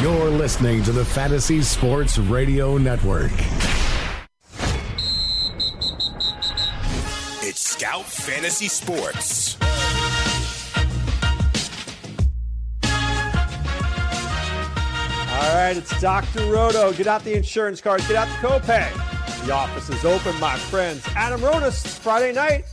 You're listening to the Fantasy Sports Radio Network. It's Scout Fantasy Sports. All right, it's Dr. Roto. Get out the insurance cards, get out the copay. The office is open, my friends. Adam Ronis, Friday night.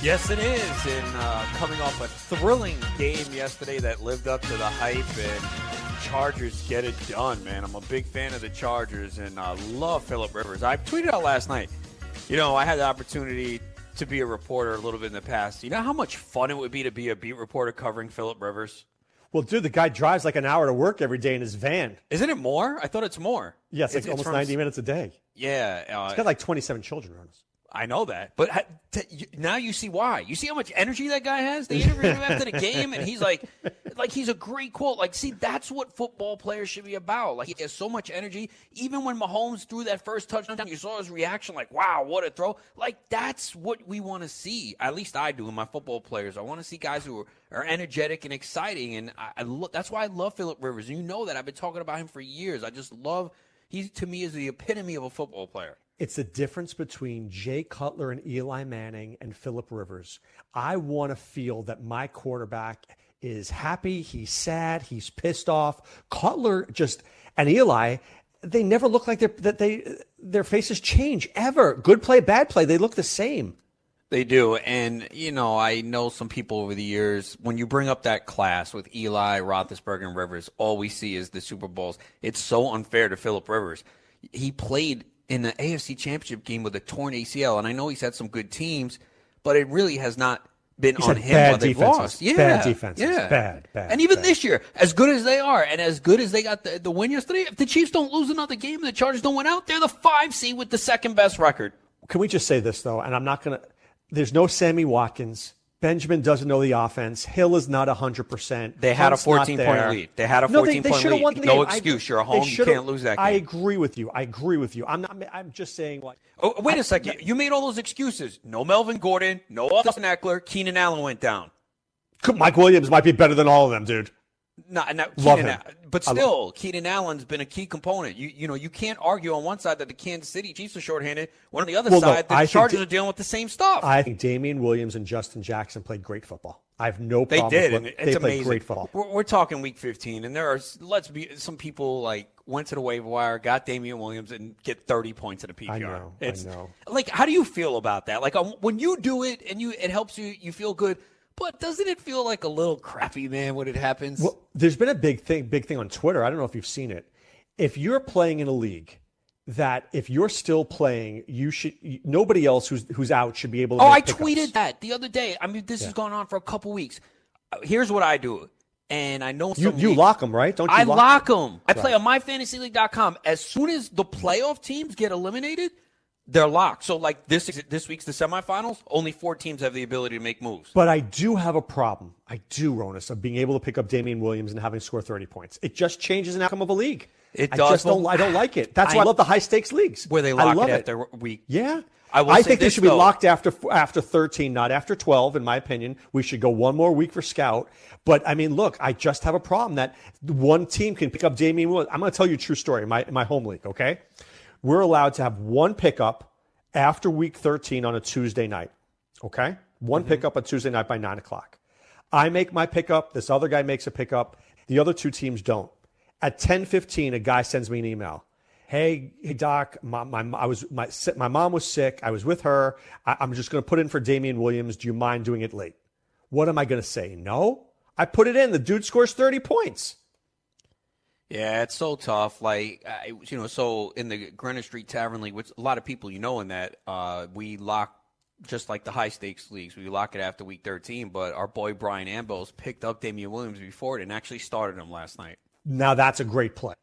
Yes, it is. And uh, coming off a thrilling game yesterday that lived up to the hype, and Chargers get it done, man. I'm a big fan of the Chargers, and I love Philip Rivers. I tweeted out last night. You know, I had the opportunity to be a reporter a little bit in the past. You know how much fun it would be to be a beat reporter covering Philip Rivers? Well, dude, the guy drives like an hour to work every day in his van. Isn't it more? I thought it's more. Yes, yeah, like almost from, 90 minutes a day. Yeah. Uh, He's got like 27 children us. I know that, but now you see why. You see how much energy that guy has. They interviewed him after the game, and he's like, like he's a great quote. Like, see, that's what football players should be about. Like, he has so much energy. Even when Mahomes threw that first touchdown, you saw his reaction, like, "Wow, what a throw!" Like, that's what we want to see. At least I do in my football players. I want to see guys who are, are energetic and exciting, and I, I lo- that's why I love Philip Rivers. And You know that I've been talking about him for years. I just love. He to me is the epitome of a football player. It's the difference between Jay Cutler and Eli Manning and Philip Rivers. I want to feel that my quarterback is happy, he's sad, he's pissed off. Cutler just and Eli, they never look like they're that they their faces change ever. Good play, bad play, they look the same. They do. And, you know, I know some people over the years, when you bring up that class with Eli, Roethlisberger, and Rivers, all we see is the Super Bowls. It's so unfair to Philip Rivers. He played in the AFC Championship game with a torn ACL, and I know he's had some good teams, but it really has not been he's on him bad defenses. lost. Yeah, bad defenses. Yeah, bad, bad. And even bad. this year, as good as they are, and as good as they got the, the win yesterday, if the Chiefs don't lose another game and the Chargers don't win out, they're the five seed with the second best record. Can we just say this though? And I'm not gonna. There's no Sammy Watkins. Benjamin doesn't know the offense. Hill is not 100%. They had Hunt's a 14 point lead. They had a 14 no, they, they point lead. Won the no game. excuse. I, You're a home. You can't lose that game. I agree with you. I agree with you. I'm not. I'm just saying. Like, oh, wait a second. You made all those excuses. No Melvin Gordon. No Austin Ekeler. Keenan Allen went down. Mike Williams might be better than all of them, dude. No, no, Love Keenan, him. but still, Keenan Allen's been a key component. You you know you can't argue on one side that the Kansas City Chiefs are shorthanded. When on the other Well, no, side, the I Chargers are dealing with the same stuff. I think Damien Williams and Justin Jackson played great football. I have no they problem. did, with and it's they amazing. played great football. We're, we're talking week 15, and there are let's be some people like went to the waiver wire, got Damien Williams, and get 30 points in a PPR. I know, I It's, know. Like, how do you feel about that? Like, um, when you do it and you it helps you, you feel good. But doesn't it feel like a little crappy, man, when it happens? Well, there's been a big thing, big thing on Twitter. I don't know if you've seen it. If you're playing in a league that if you're still playing, you should nobody else who's who's out should be able to. Oh, I pickups. tweeted that the other day. I mean, this has gone on for a couple weeks. Uh, Here's what I do, and I know You some you leagues- lock them right? Don't you? I lock, lock them. I play Right. on myfantasyleague.com. As soon as the playoff teams get eliminated, they're locked. So, like this this week's the semifinals, only four teams have the ability to make moves. But I do have a problem. I do, Ronis, of being able to pick up Damien Williams and having score 30 points. It just changes an outcome of a league. It I does, just don't. I don't like it. That's why I I- love the high stakes leagues. Where they I lock love it at their week. Yeah. I say think they this, should be locked after after 13, not after 12, in my opinion. We should go one more week for scout. But I mean, look, I just have a problem that one team can pick up Damien Williams. I'm going to tell you a true story in my, in my home league, okay? We're allowed to have one pickup after week 13 on a Tuesday night, okay? One Mm-hmm. pickup on Tuesday night by 9 o'clock. I make my pickup. This other guy makes a pickup. The other two teams don't. At 10:15, a guy sends me an email. Hey, hey, Doc, my, my, I was my, my mom was sick. I was with her. I, I'm just going to put in for Damien Williams. Do you mind doing it late? What am I going to say? No. I put it in. The dude scores 30 points. Yeah, it's so tough. Like, I, you know, so in the Greenwich Street Tavern League, which a lot of people you know in that, uh, we lock just like the high stakes leagues. We lock it after week 13. But our boy Brian Ambrose picked up Damien Williams before it and actually started him last night. Now that's a great play.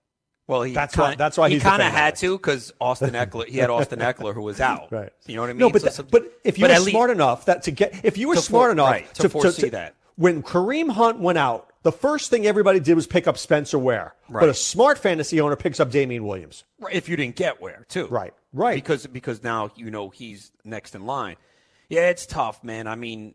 Well, he That's kinda, why- that's why he kind of had to because Austin Ekeler. He had Austin Ekeler who was out. Right. You know what I mean? No, but So that- but if you but were smart enough that to get if you were smart for- enough right, to foresee that. when Kareem Hunt went out, the first thing everybody did was pick up Spencer Ware. But a smart fantasy owner picks up Damien Williams. Right, if you didn't get Ware, too. Right, right. Because because now you know he's next in line. Yeah, it's tough, man. I mean,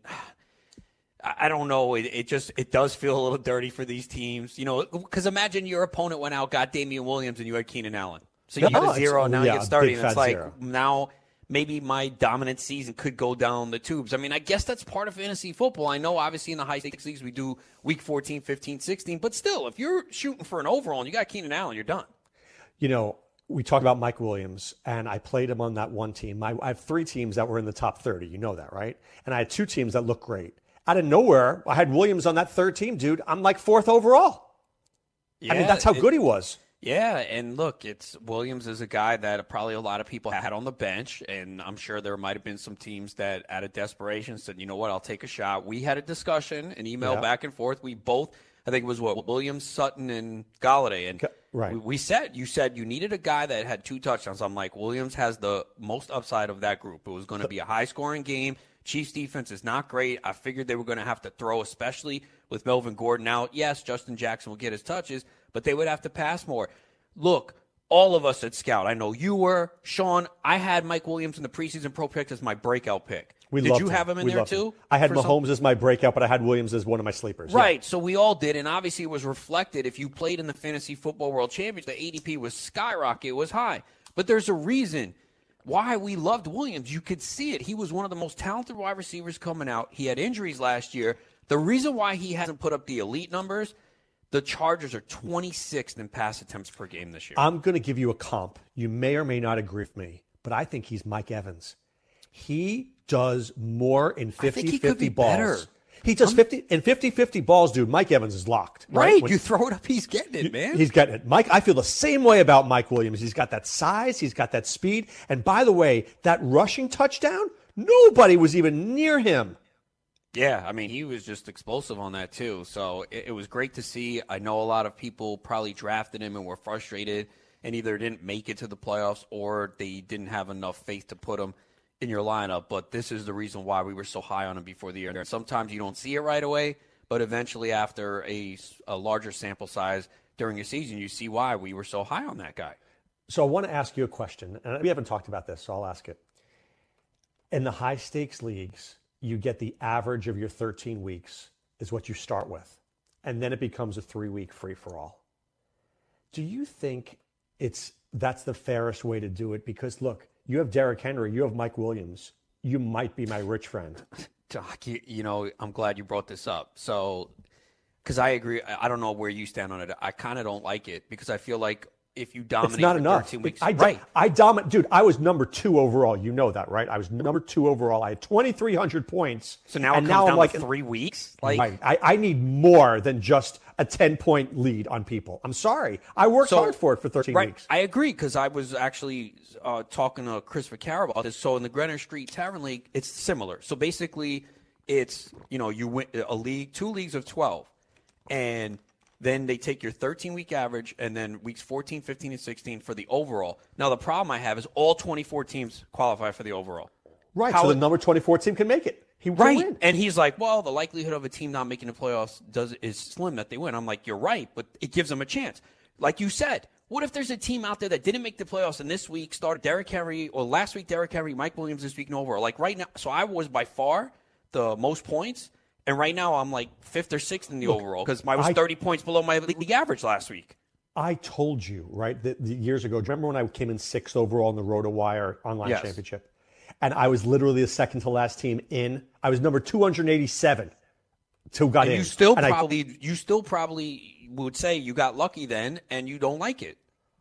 I don't know. It, it just it does feel a little dirty for these teams, you know. Because imagine your opponent went out, got Damien Williams, and you had Keenan Allen. So you get a oh, zero, and now yeah, you get started, and it's like zero. now maybe my dominant season could go down the tubes. I mean, I guess that's part of fantasy football. I know, obviously, in the high stakes leagues we do week 14, 15, 16, but still, if you're shooting for an overall and you got Keenan Allen, you're done. you know, we talked about Mike Williams, and I played him on that one team. I, I have three teams that were in the top 30. You know that, right? And I had two teams that looked great. Out of nowhere, I had Williams on that third team, dude. I'm like fourth overall. Yeah, I mean, that's how it- good he was. Yeah, and look, it's Williams is a guy that probably a lot of people had on the bench, and I'm sure there might have been some teams that, out of desperation, said, "You know what? I'll take a shot." We had a discussion, an email Yeah. back and forth. We both, I think it was what Williams, Sutton, and Golladay, and right. we, we said you said you needed a guy that had two touchdowns. I'm like, Williams has the most upside of that group. It was going to be a high scoring game. Chiefs defense is not great. I figured they were going to have to throw, especially with Melvin Gordon out. Yes, Justin Jackson will get his touches, but they would have to pass more. Look, all of us at Scout, I know you were, Sean. I had Mike Williams in the preseason pro pick as my breakout pick. We Did you have him in We there too? I had for some- Mahomes as my breakout, but I had Williams as one of my sleepers. Yeah. Right. So we all did, and obviously it was reflected. If you played in the fantasy football world championship, the ADP was skyrocket, it was high. But there's a reason why we loved Williams. You could see it. He was one of the most talented wide receivers coming out. He had injuries last year. The reason why he hasn't put up the elite numbers, the Chargers are 26th in pass attempts per game this year. I'm going to give you a comp. You may or may not agree with me, but I think he's Mike Evans. He does more in 50 think he could 50 be balls. better. He does 50 in 50 50 balls, dude. Mike Evans is locked. right. When- You throw it up, he's getting it, man. He's getting it. Mike, I feel the same way about Mike Williams. He's got that size, he's got that speed. And by the way, that rushing touchdown, nobody was even near him. Yeah, I mean, he was just explosive on that too. So it, it was great to see. I know a lot of people probably drafted him and were frustrated and either didn't make it to the playoffs or they didn't have enough faith to put him in your lineup. But this is the reason why we were so high on him before the year. Sometimes you don't see it right away, but eventually, after a, a larger sample size during a season, you see why we were so high on that guy. So I want to ask you a question, and we haven't talked about this, so I'll ask it. In the high stakes leagues, you get the average of your 13 weeks, is what you start with. And then it becomes a three week free for all. Do you think it's that's the fairest way to do it? Because look, you have Derrick Henry, you have Mike Williams. You might be my rich friend. Doc, you, you know, I'm glad you brought this up. So, because I agree, I I don't know where you stand on it. I kind of don't like it because I feel like if you dominate It's not enough. 13 weeks, I, right? I dominate, dude. I was number two overall. You know that, right? I was number two overall. I had 2,300 points. So now and now down I'm like to three weeks. Like, Right. I, I need more than just a 10 point lead on people. I'm sorry. I worked So- hard for it for 13 right? weeks. I agree because I was actually uh, talking to Chris Vaccaro about this. So in the Greenwich Street Tavern League, it's similar. So basically, it's you know you win a league, two leagues of 12, and then they take your 13 week average and then weeks 14, 15, and 16 for the overall. Now the problem I have is all 24 teams qualify for the overall. right. How so it- the number 24 team can make it. He Right. win. And he's like, well, the likelihood of a team not making the playoffs does is slim that they win. I'm like, you're right, but it gives them a chance. Like you said, what if there's a team out there that didn't make the playoffs and this week started Derrick Henry or last week Derrick Henry, Mike Williams this week and over? Like right now, so I was by far the most points, and right now I'm like fifth or sixth in the overall because I was I- 30 points below my league average last week. I told you, right, that years ago. Do you remember when I came in sixth overall in the RotoWire online Yes. championship? And I was literally the second to last team in. I was number 287 who got And in. you still And I- probably you still probably would say you got lucky then, and you don't like it.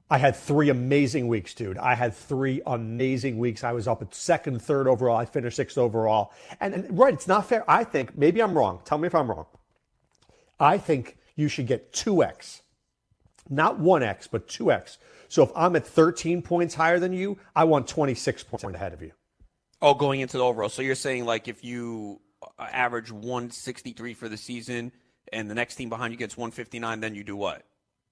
I had three amazing weeks, dude. I had three amazing weeks. I was up at second, third overall. I finished sixth overall. And, and right, it's not fair. I think, maybe I'm wrong. Tell me if I'm wrong. I think you should get 2x. Not 1x, but 2x. So if I'm at 13 points higher than you, I want 26 points ahead of you. Oh, going into the overall. So you're saying like if you uh, average 163 for the season and the next team behind you gets 159, then you do what?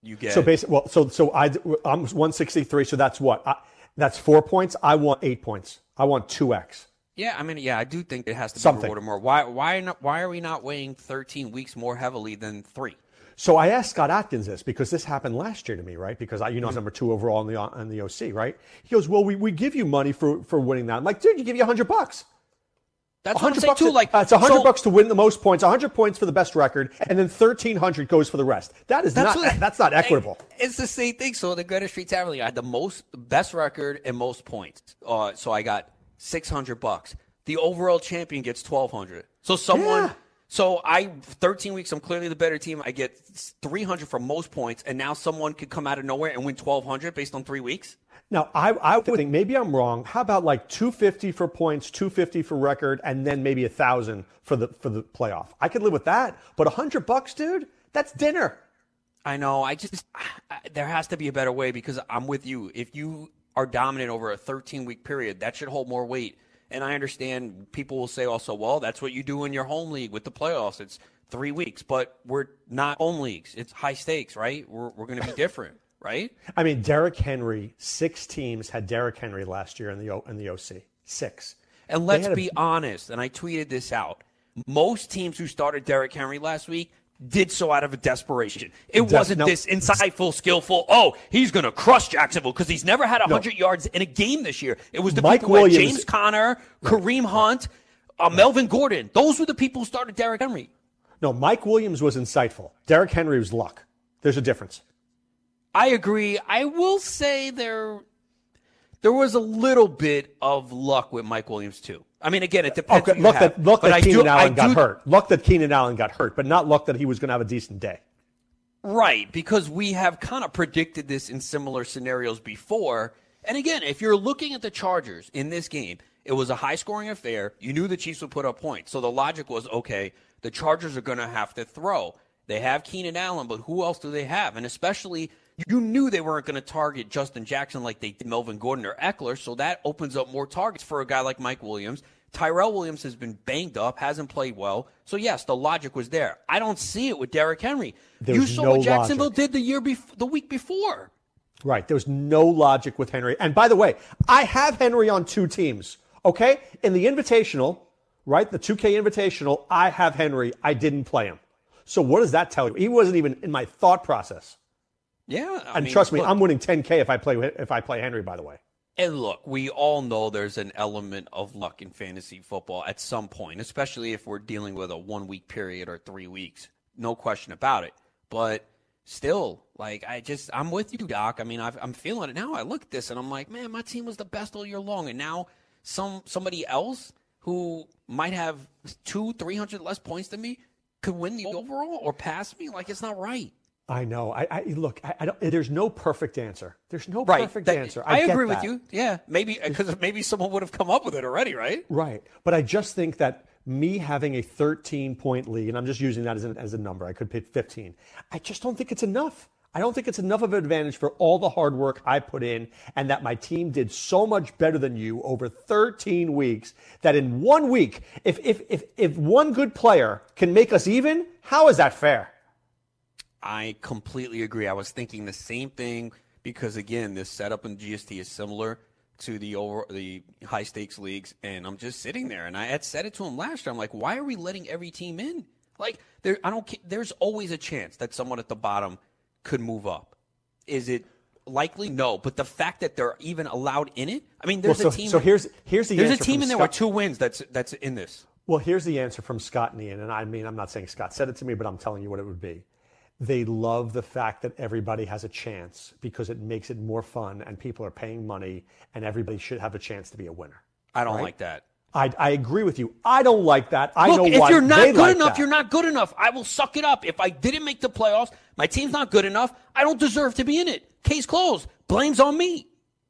You get. So basically, well, so so I I'm 163. So that's what? I, that's four points. I want eight points. I want two x. Yeah, I mean, yeah, I do think it has to be Something. rewarded more. Why, why, not, why are we not weighing 13 weeks more heavily than three? So I asked Scott Atkins this because this happened last year to me, right? Because I, you know, I was mm-hmm. number two overall in the in the OC, right? He goes, "Well, we, we give you money for for winning that." I'm like, "Dude, you give you hundred bucks." That's what I'm 100 saying bucks. too. Like, uh, it's hundred so- bucks to win the most points, hundred points for the best record, and then thirteen hundred goes for the rest. That is not what- that's not equitable. It's the same thing. So the Greenwich Street Tavern League, I had the most, best record and most points. Uh, so I got six hundred bucks. The overall champion gets twelve hundred. So someone. Yeah. So I, thirteen weeks, I'm clearly the better team. I get three hundred for most points, and now someone could come out of nowhere and win twelve hundred based on three weeks. Now, I, I would think maybe I'm wrong. How about like 250 for points, 250 for record, and then maybe a thousand for the for the playoff? I could live with that. But 100 bucks, dude, that's dinner. I know. I just I, there has to be a better way because I'm with you. If you are dominant over a 13 week period, that should hold more weight. And I understand people will say also, well, that's what you do in your home league with the playoffs. It's three weeks, but we're not home leagues. It's high stakes, right? We're we're going to be different, right? I mean, Derrick Henry. Six teams had Derrick Henry last year in the O- in the OC. Six. And let's had a- be honest, and I tweeted this out. Most teams who started Derrick Henry last week did so out of a desperation. It wasn't no. this insightful, skillful, oh, he's going to crush Jacksonville because he's never had 100 yards in a game this year. It was the Mike people Williams- James Conner, Kareem Hunt, uh, Melvin Gordon. Those were the people who started Derrick Henry. No, Mike Williams was insightful. Derrick Henry was luck. There's a difference. I agree. I will say there there was a little bit of luck with Mike Williams too. I mean, again, it depends. Okay, luck that luck But that I do- Keenan I Allen got do- hurt. Luck that Keenan Allen got hurt, but not luck that he was going to have a decent day. Right, because we have kind of predicted this in similar scenarios before. And again, if you're looking at the Chargers in this game, it was a high scoring affair. You knew the Chiefs would put up points. So the logic was okay, the Chargers are going to have to throw. They have Keenan Allen, but who else do they have? And especially, you knew they weren't going to target Justin Jackson like they did Melvin Gordon or Ekeler. So that opens up more targets for a guy like Mike Williams. Tyrell Williams has been banged up, hasn't played well. So yes, the logic was there. I don't see it with Derrick Henry. There's you saw no what Jacksonville logic. did the year bef- the week before. Right. There was no logic with Henry. And by the way, I have Henry on two teams. Okay? In the invitational, right? The 2K invitational, I have Henry. I didn't play him. So what does that tell you? He wasn't even in my thought process. Yeah, I And mean, trust me, look, I'm winning 10K if I play if I play Henry, by the way. And look, we all know there's an element of luck in fantasy football at some point, especially if we're dealing with a one week period or three weeks. No question about it. But still, like, I just, I'm with you, Doc. I mean, I've, I'm feeling it now. I look at this and I'm like, man, my team was the best all year long. And now some somebody else who might have two, 300 less points than me could win the oh. overall or pass me. Like, it's not right. I know. I, I look. I, I don't. There's no perfect answer. There's no Right. perfect That- answer. I, get agree with you. Yeah. Maybe, because maybe someone would have come up with it already, right? Right. But I just think that me having a 13 point lead, and I'm just using that as, an, as a number, I could pick 15. I just don't think it's enough. I don't think it's enough of an advantage for all the hard work I put in and that my team did so much better than you over 13 weeks that in one week, if, if, if, if one good player can make us even, how is that fair? I completely agree. I was thinking the same thing because again, this setup in GST is similar to the over the high stakes leagues, and I'm just sitting there. And I had said it to him last year. I'm like, why are we letting every team in? Like, there, I don't. There's always a chance that someone at the bottom could move up. Is it likely? No. But the fact that they're even allowed in it. I mean, there's Well, so, a team. so here's, here's the there's a team in there Scott- with two wins. That's that's in this. Well, here's the answer from Scott and Ian. And I mean, I'm not saying Scott said it to me, but I'm telling you what it would be. They love the fact that everybody has a chance because it makes it more fun and people are paying money and everybody should have a chance to be a winner. I don't Right? like that. I, I agree with you. I don't like that. I Look, know if why you're not good like enough, that. you're not good enough. I will suck it up. If I didn't make the playoffs, my team's not good enough. I don't deserve to be in it. Case closed. Blame's on me.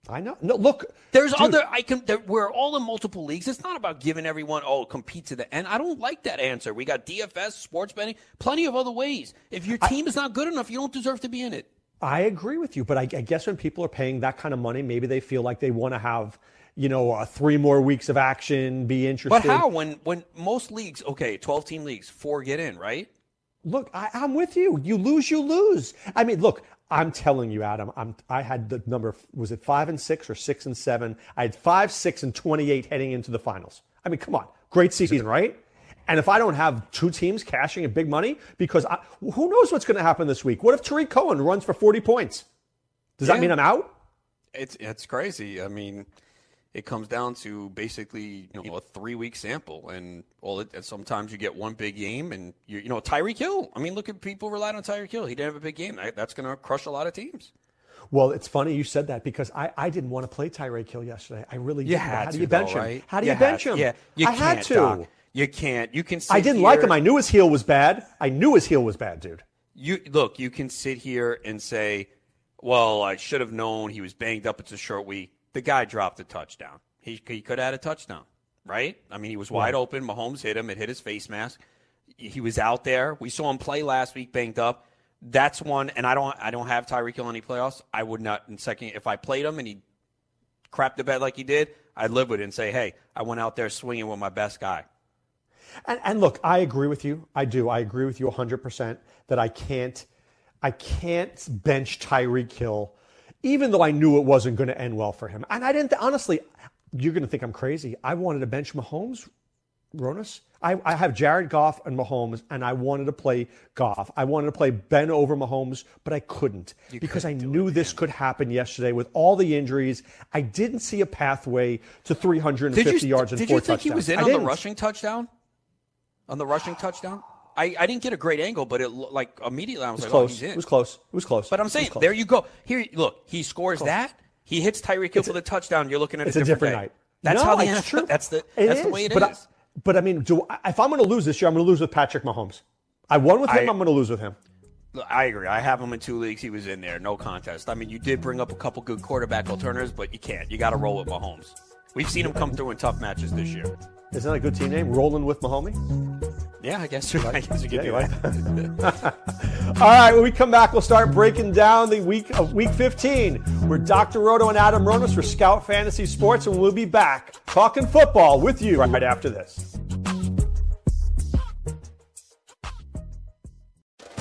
I know. No, look. There's dude, other. I can. There, we're all in multiple leagues. It's not about giving everyone oh compete to the end. I don't like that answer. We got DFS, sports betting, plenty of other ways. If your team is not good enough, you don't deserve to be in it. I agree with you, but I, I guess when people are paying that kind of money, maybe they feel like they want to have, you know, uh, three more weeks of action, be interested. But how? When when most leagues, okay, 12 team leagues, four get in, right? Look, I, I'm with you. You lose, you lose. I mean, look, I'm telling you, Adam, I'm, I had the number, was it five and six or six and seven? I had five, six, and 28 heading into the finals. I mean, come on. Great season, right? And if I don't have two teams cashing in big money, because I, who knows what's going to happen this week? What if Tarik Cohen runs for 40 points? Does that mean I'm out? It's it's crazy. I mean, it comes down to basically you know a three week sample, and well, it, and sometimes you get one big game, and you you know Tyreek Hill. I mean, look at people relied on Tyreek Hill. He didn't have a big game. That- That's going to crush a lot of teams. Well, it's funny you said that because I, I didn't want to play Tyreek Hill yesterday. I really didn't. How do you bench him? How do you, bench him? Yeah, you I can't, had to. Doc. You can't. You can. I didn't like him. I knew his heel was bad. I knew his heel was bad, dude. You look. You can sit here and say, "Well, I should have known he was banged up. It's a short week." The guy dropped a touchdown. He he could have had a touchdown, right? I mean, he was wide open. Mahomes hit him. It hit his face mask. He was out there. We saw him play last week, banged up. That's one. And I don't I don't have Tyreek Hill in any playoffs. I would not in second if I played him and he crapped the bed like he did. I'd live with it and say, "Hey, I went out there swinging with my best guy." And, and look, I agree with you. I do. I agree with you 100% that I can't, I can't bench Tyreek Hill, even though I knew it wasn't going to end well for him. And I didn't, honestly, you're going to think I'm crazy. I wanted to bench Mahomes, Ronis. I, I have Jared Goff and Mahomes, and I wanted to play Goff. I wanted to play Ben over Mahomes, but I couldn't because I knew this could happen yesterday with all the injuries. I didn't see a pathway to 350 Did you, yards and did four you think touchdowns. he was in I on the didn't. rushing touchdown? On the rushing touchdown? I, I didn't get a great angle, but it like immediately I was, It was like, oh, close. he's in. It was close. It was close. But I'm saying, there you go. Here, look, he scores that. He hits Tyreek Hill for the touchdown. You're looking at It's a different, different night. That's No, how the NFL, true. That's the It that's the way it but is. I, but I mean, do I- if I'm going to lose this year, I'm going to lose with Patrick Mahomes. I won with him. I- I'm going to lose with him. I agree. I have him in two leagues. He was in there, no contest. I mean, you did bring up a couple good quarterback alternatives, but you can't. You got to roll with Mahomes. We've seen him come through in tough matches this year. Isn't that a good team name? Rolling with Mahomie. Yeah, I guess. I guess could Yeah, do that. All right, when we come back, we'll start breaking down the week of week 15. We're Dr. Roto and Adam Ronis for Scout Fantasy Sports, and we'll be back talking football with you right after this.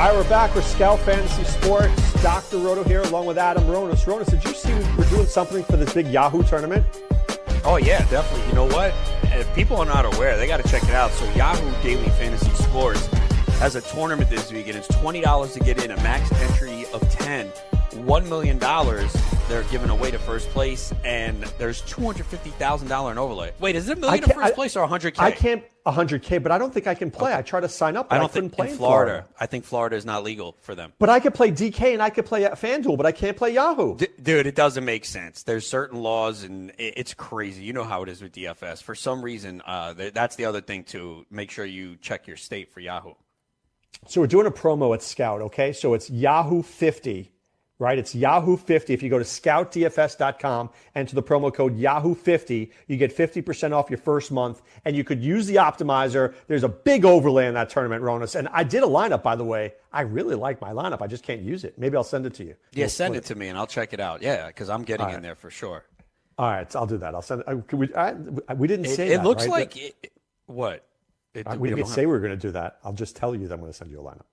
All right, we're back with Scout Fantasy Sports. Dr. Roto here, along with Adam Ronis. Ronis, did you see we're doing something for this big Yahoo tournament? Oh yeah, definitely. You know what? If people are not aware, they got to check it out. So Yahoo Daily Fantasy Sports has a tournament this week, and it's twenty dollars to get in. A max entry of ten. One million dollars they're giving away to first place, and there's two hundred fifty thousand dollar in overlay. Wait, is it a million to first place or hundred k? I can't 100K, but I don't think I can play. I tried to sign up, but I I, don't couldn't think play in in Florida. I think Florida is not legal for them. But I could play DK and I could play at FanDuel, but I can't play Yahoo. D- dude, it doesn't make sense. There's certain laws, and i- it's crazy. You know how it is with DFS. For some reason, uh, th- that's the other thing too. Make sure you check your state for Yahoo. So we're doing a promo at Scout, okay? So it's Yahoo 50, right? It's Yahoo 50. If you go to scoutdfs.com, enter the promo code Yahoo 50, you get 50% off your first month, and you could use the optimizer. There's a big overlay in that tournament, Ronis. And I did a lineup, by the way. I really like my lineup. I just can't use it. Maybe I'll send it to you. Yeah, We'll send it to me and I'll check it out. Yeah, because I'm getting right. in there for sure. All right, so I'll do that. I'll send it. uh, We, I, we didn't It, say it that, looks right? like it, what? It, Uh, we didn't don't say have- we were going to do that. I'll just tell you that I'm going to send you a lineup.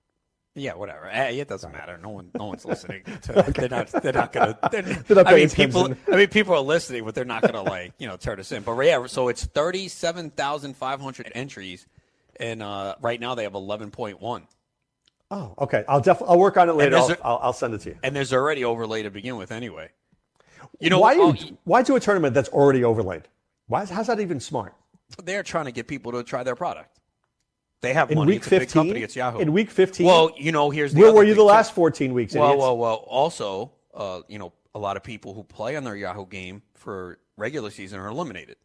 Yeah, whatever. Eh, it doesn't matter. No one, no one's listening. To, They're not. They're not gonna. They're, not I mean, people. I mean, people are listening, but they're not gonna like you know turn us in. But yeah, so it's thirty-seven thousand five hundred entries, and uh, right now they have eleven point one. Oh, okay. I'll definitely. I'll work on it later. I'll, a- I'll, I'll send it to you. and there's already overlay to begin with anyway. You know why? oh, You, why do a tournament that's already overlaid? Why? is- How's that even smart? they're trying to get people to try their product. They have In money. week it's a big 15? company. It's Yahoo. In week 15? Well, you know, here's the Where were you the last 14 weeks? Well, idiots? well, well. Also, uh, you know, a lot of people who play on their Yahoo game for regular season are eliminated.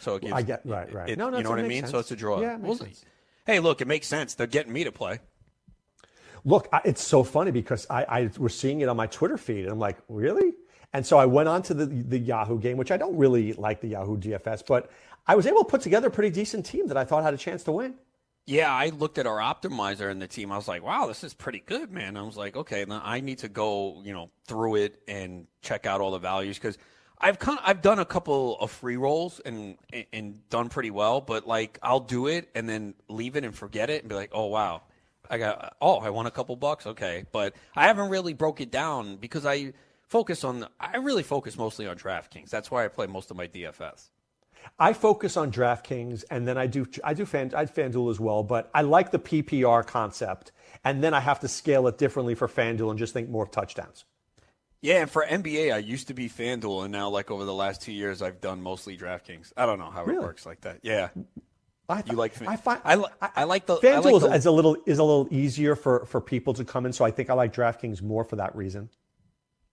So it gives, I get- right, right. it- No, no, you know what I mean. sense. So it's a draw. Yeah, We'll- sense. Hey, look, it makes sense. They're getting me to play. Look, I, it's so funny because I, I was seeing it on my Twitter feed, and I'm like, really? And so I went on to the, the Yahoo game, which I don't really like the Yahoo DFS, but I was able to put together a pretty decent team that I thought had a chance to win. Yeah, I looked at our optimizer and the team. I was like, wow, this is pretty good, man. I was like, okay, now I need to go, you know, through it and check out all the values because I've kind of, I've done a couple of free rolls and and done pretty well, but like I'll do it and then leave it and forget it and be like, oh wow, I got oh I won a couple bucks, okay, but I haven't really broke it down because I focus on I really focus mostly on DraftKings. That's why I play most of my DFS. I focus on DraftKings, and then I do I do fan I FanDuel as well, but I like the PPR concept, and then I have to scale it differently for FanDuel and just think more of touchdowns. Yeah, and for NBA, I used to be FanDuel, and now, like over the last two years, I've done mostly DraftKings. I don't know how Really? it works like that. Yeah, I you like? I find I, li- I like the FanDuel like the- is a little is a little easier for for people to come in, so I think I like DraftKings more for that reason.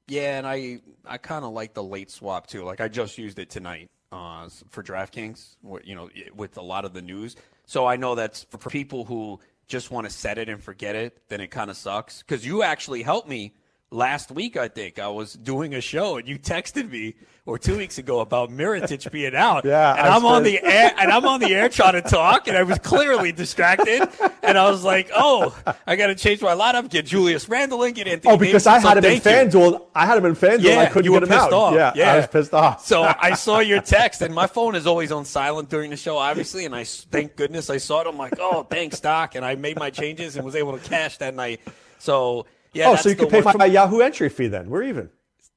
Yeah, and I I kind of like the late swap too. Like I just used it tonight uh, for DraftKings, you know, with a lot of the news. So I know that's for, for people who just want to set it and forget it. Then it kind of sucks because you actually helped me last week. I think I was doing a show and you texted me or two weeks ago about Mirotic being out. Yeah, and I'm on the air and I'm on the air trying to talk, and I was clearly distracted. And I was like, "Oh, I got to change my lineup, get Julius Randle in, get Anthony." Oh, because. I So had him in. FanDuel. I had him in FanDuel. Yeah, I couldn't you were get him pissed out. off. Yeah, Yeah. I was pissed off. So I saw your text, and my phone is always on silent during the show, obviously. And I thank goodness I saw it. I'm like, oh, thanks, Doc. And I made my changes and was able to cash that night. So yeah, oh, that's so you the can pay one- my Yahoo entry fee then. We're even.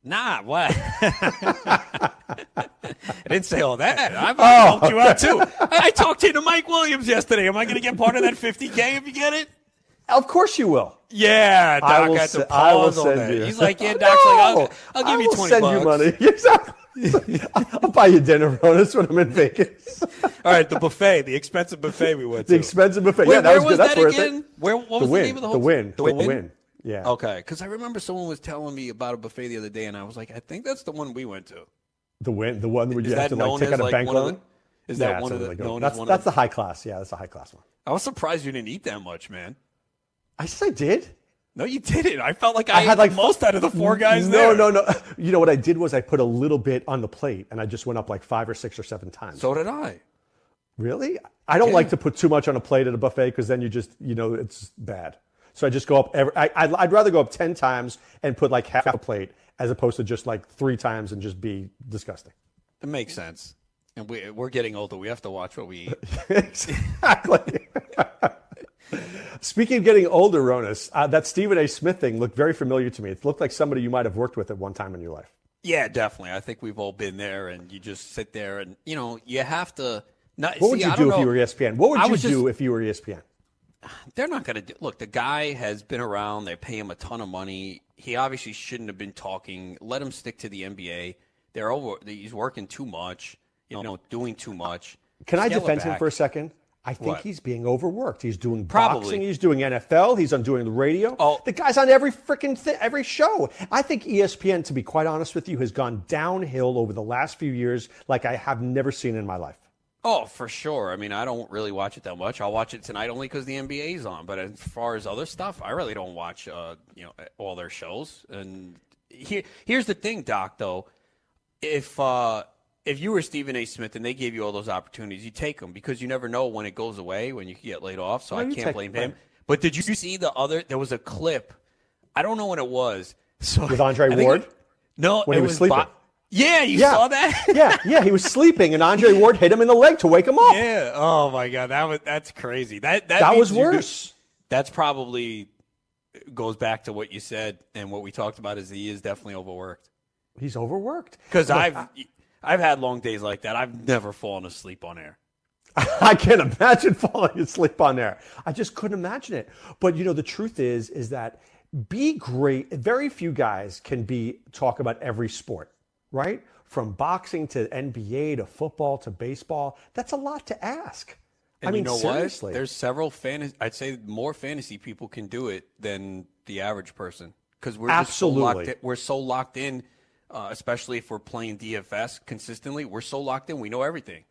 Nah, what? I didn't say all that. I've Oh, helped you out too. I, I talked to you to Mike Williams yesterday. Am I going to get part of that 50k if you get it? Of course you will. Yeah, Doc. I will had to will pause on that. you. He's like, yeah, Doc's like, I'll, I'll give you will 20 send bucks. you money. Exactly. I'll buy you dinner, Ronis, when I'm in Vegas. All right, the buffet, the expensive buffet we went to. The expensive buffet. Where, yeah, that where was good. That's that worth again? it. Where what The was win. the name of the The whole Wynn. The The Wynn. Yeah. Okay, because I remember someone was telling me about a buffet the other day, and I was like, I think that's the one we went to. The Wynn. The one where you have to like take out a bank loan. the? Is Yeah, that one a of the good known one. as That's one that's of the high class. Yeah, that's the high class one. I was surprised you didn't eat that much, man. I said I did. No, you didn't. I felt like I, I had like the most out of the four guys No, there. no, no. You know what I did was I put a little bit on the plate, and I just went up like five or six or seven times. So did I. Really? I don't like to put too much on a plate at a buffet because then you just, you know, it's bad. So I just go up every, I, I'd, I'd rather go up 10 times and put like half a plate as opposed to just like three times and just be disgusting. It makes sense. And we, we're getting older. We have to watch what we eat. exactly. Speaking of getting older, Ronis, uh, that Stephen A. Smith thing looked very familiar to me. It looked like somebody you might have worked with at one time in your life. Yeah, definitely. I think we've all been there, and you just sit there, and you know, you have to. Not, What would see, you I do don't if you were ESPN? What would you do just- if you were ESPN? They're not going to do. Look, the guy has been around. They pay him a ton of money. He obviously shouldn't have been talking. Let him stick to the NBA. They're over. He's working too much. You know, doing too much. Can I Scale it defend him for a second? I think What? he's being overworked. He's doing Probably. boxing. He's doing NFL. He's on doing the radio. Oh. the guy's on every freaking thi- every show. I think ESPN, to be quite honest with you, has gone downhill over the last few years like I have never seen in my life. Oh, for sure. I mean, I don't really watch it that much. I'll watch it tonight only because the NBA's on. But as far as other stuff, I really don't watch, uh, you know, all their shows. And here, here's the thing, Doc. Though, if uh, if you were Stephen A. Smith and they gave you all those opportunities, you take them because you never know when it goes away, when you get laid off. So No, I can't blame him. But did you see the other? There was a clip. I don't know when it was. So With Andre Ward? it- no, When it he was sleeping. Yeah, you Yeah. saw that. yeah, yeah, he was sleeping, and Andre Ward hit him in the leg to wake him up. Yeah. Oh my God, that was that's crazy. That that, that was worse. that's probably goes back to what you said and what we talked about is he is definitely overworked. He's overworked. Because I've I've had long days like that. I've never fallen asleep on air. I can't imagine falling asleep on air. I just couldn't imagine it. But you know, the truth is, is that be great. Very few guys can be talk about every sport, right? From boxing to NBA to football to baseball. That's a lot to ask. And I mean, you know seriously. what? There's several fantasy. I'd say more fantasy people can do it than the average person because we're just so locked. Absolutely. In, we're so locked in, uh, especially if we're playing DFS consistently. We're so locked in. We know everything.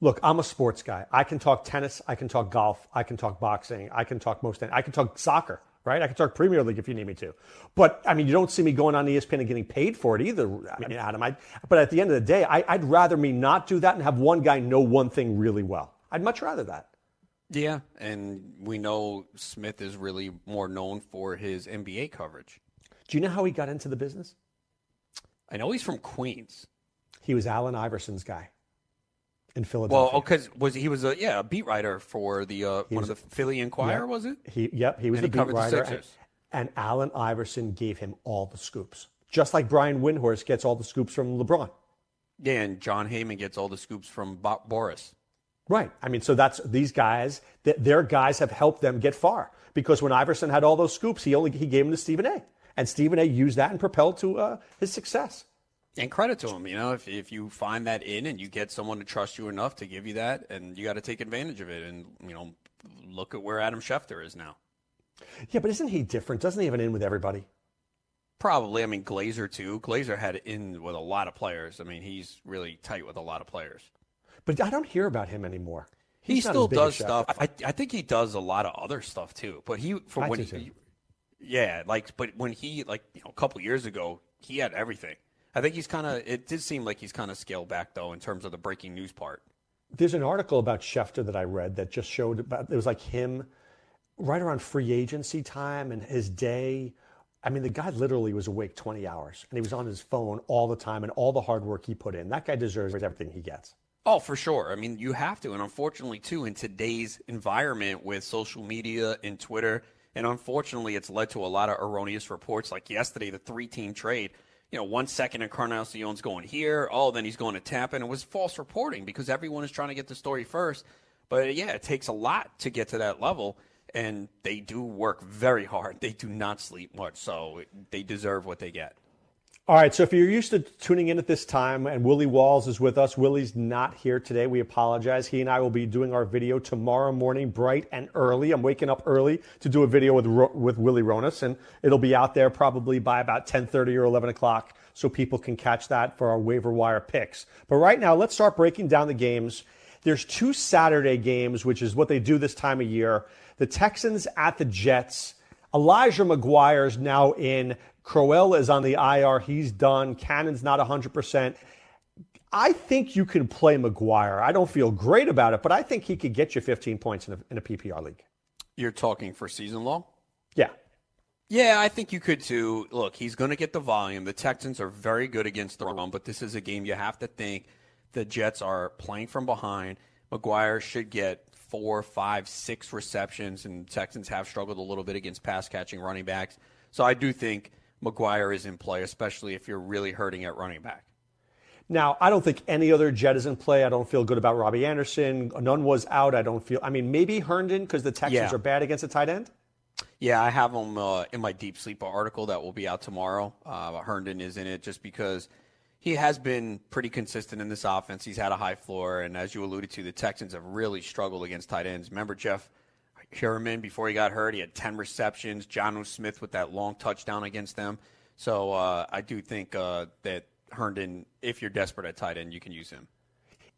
Look, I'm a sports guy. I can talk tennis. I can talk golf. I can talk boxing. I can talk most. I can talk soccer. Right? I can talk Premier League if you need me to. But I mean, you don't see me going on ESPN and getting paid for it either. I mean, Adam. I, but at the end of the day, I, I'd rather me not do that and have one guy know one thing really well. I'd much rather that. Yeah, and we know Smith is really more known for his NBA coverage. Do you know how he got into the business? I know he's from Queens. He was Allen Iverson's guy in Philadelphia. Well, because was he was a yeah a beat writer for the uh, one was- of the Philly Inquirer Yeah. was it? He, yep, he was And the he beat covered the writer. and, and Allen Iverson gave him all the scoops, just like Brian Windhorst gets all the scoops from LeBron. Yeah, and Jon Heyman gets all the scoops from Bo- Boras. Right. I mean, so that's these guys. Th- their guys have helped them get far because when Iverson had all those scoops, he only he gave them to Stephen A. And Stephen A. used that and propelled to uh, his success. And credit to him, you know, if if you find that in and you get someone to trust you enough to give you that, and you got to take advantage of it. And you know, look at where Adam Schefter is now. Yeah, but isn't he different? Doesn't he have an in with everybody? Probably, I mean, Glazer too. Glazer had it in with a lot of players. I mean, he's really tight with a lot of players. But I don't hear about him anymore. He He's not still as big as does stuff. I, I think he does a lot of other stuff too. But he for I when he, yeah, like but when he like you know a couple years ago he had everything. I think he's kind of. It did seem like he's kind of scaled back though in terms of the breaking news part. There's an article about Schefter that I read that just showed about it was like him right around free agency time and his day. I mean, the guy literally was awake 20 hours and he was on his phone all the time and all the hard work he put in. That guy deserves everything he gets. Oh, for sure. I mean, you have to. And unfortunately, too, in today's environment with social media and Twitter, and unfortunately, it's led to a lot of erroneous reports. Like yesterday, the three team trade, you know, one second and Encarnacion's going here. Oh, then he's going to tap. And it was false reporting because everyone is trying to get the story first. But yeah, it takes a lot to get to that level. And they do work very hard. They do not sleep much. So they deserve what they get. All right, so if you're used to tuning in at this time and Willie Walls is with us, Willie's not here today. We apologize. He and I will be doing our video tomorrow morning, bright and early. I'm waking up early to do a video with with Willie Ronis, and it'll be out there probably by about 10:30 or 11 o'clock, so people can catch that for our waiver wire picks. But right now, let's start breaking down the games. There's two Saturday games, which is what they do this time of year. The Texans at the Jets. Elijah McGuire is now in. Crowell is on the IR. He's done. Cannon's not 100%. I think you can play McGuire. I don't feel great about it, but I think he could get you 15 points in a, in a PPR league. You're talking for season long? Yeah. Yeah, I think you could too. Look, he's going to get the volume. The Texans are very good against the run, but this is a game you have to think the Jets are playing from behind. McGuire should get four, five, six receptions, and Texans have struggled a little bit against pass catching running backs. So I do think McGuire is in play, especially if you're really hurting at running back. Now, I don't think any other Jet is in play. I don't feel good about Robbie Anderson. None was out. I don't feel. I mean, maybe Herndon because the Texans Yeah. are bad against the tight end. Yeah, I have him uh, in my deep sleeper article that will be out tomorrow. Uh, Herndon is in it just because he has been pretty consistent in this offense. He's had a high floor, and as you alluded to, the Texans have really struggled against tight ends. Remember Jeff Heuerman before he got hurt? He had ten receptions. Jonnu Smith with that long touchdown against them. So uh, I do think uh, that Herndon, if you're desperate at tight end, you can use him.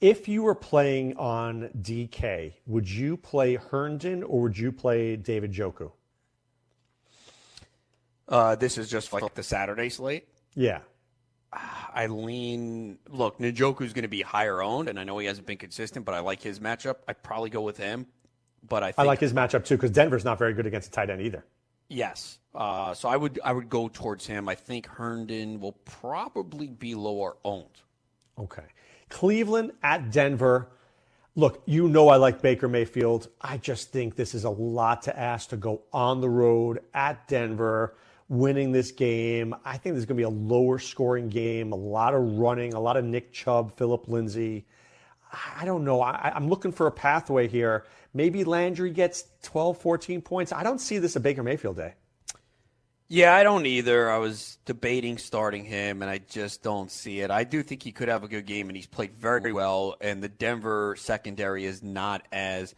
If you were playing on DK, would you play Herndon or would you play David Njoku? Uh, this is just like the Saturday slate. Yeah. I lean. Look, Njoku's going to be higher owned, and I know he hasn't been consistent, but I like his matchup. I'd probably go with him. But I, think, I like his matchup too because Denver's not very good against a tight end either. yes. Uh, so I would I would go towards him. I think Herndon will probably be lower owned. Okay. Cleveland at Denver. Look, you know I like Baker Mayfield. I just think this is a lot to ask to go on the road at Denver, winning this game. I think there's going to be a lower scoring game, a lot of running, a lot of Nick Chubb, Phillip Lindsay. I don't know. I, I'm looking for a pathway here. Maybe Landry gets 12, 14 points. I don't see this a Baker Mayfield day. Yeah, I don't either. I was debating starting him, and I just don't see it. I do think he could have a good game, and he's played very well. And the Denver secondary is not as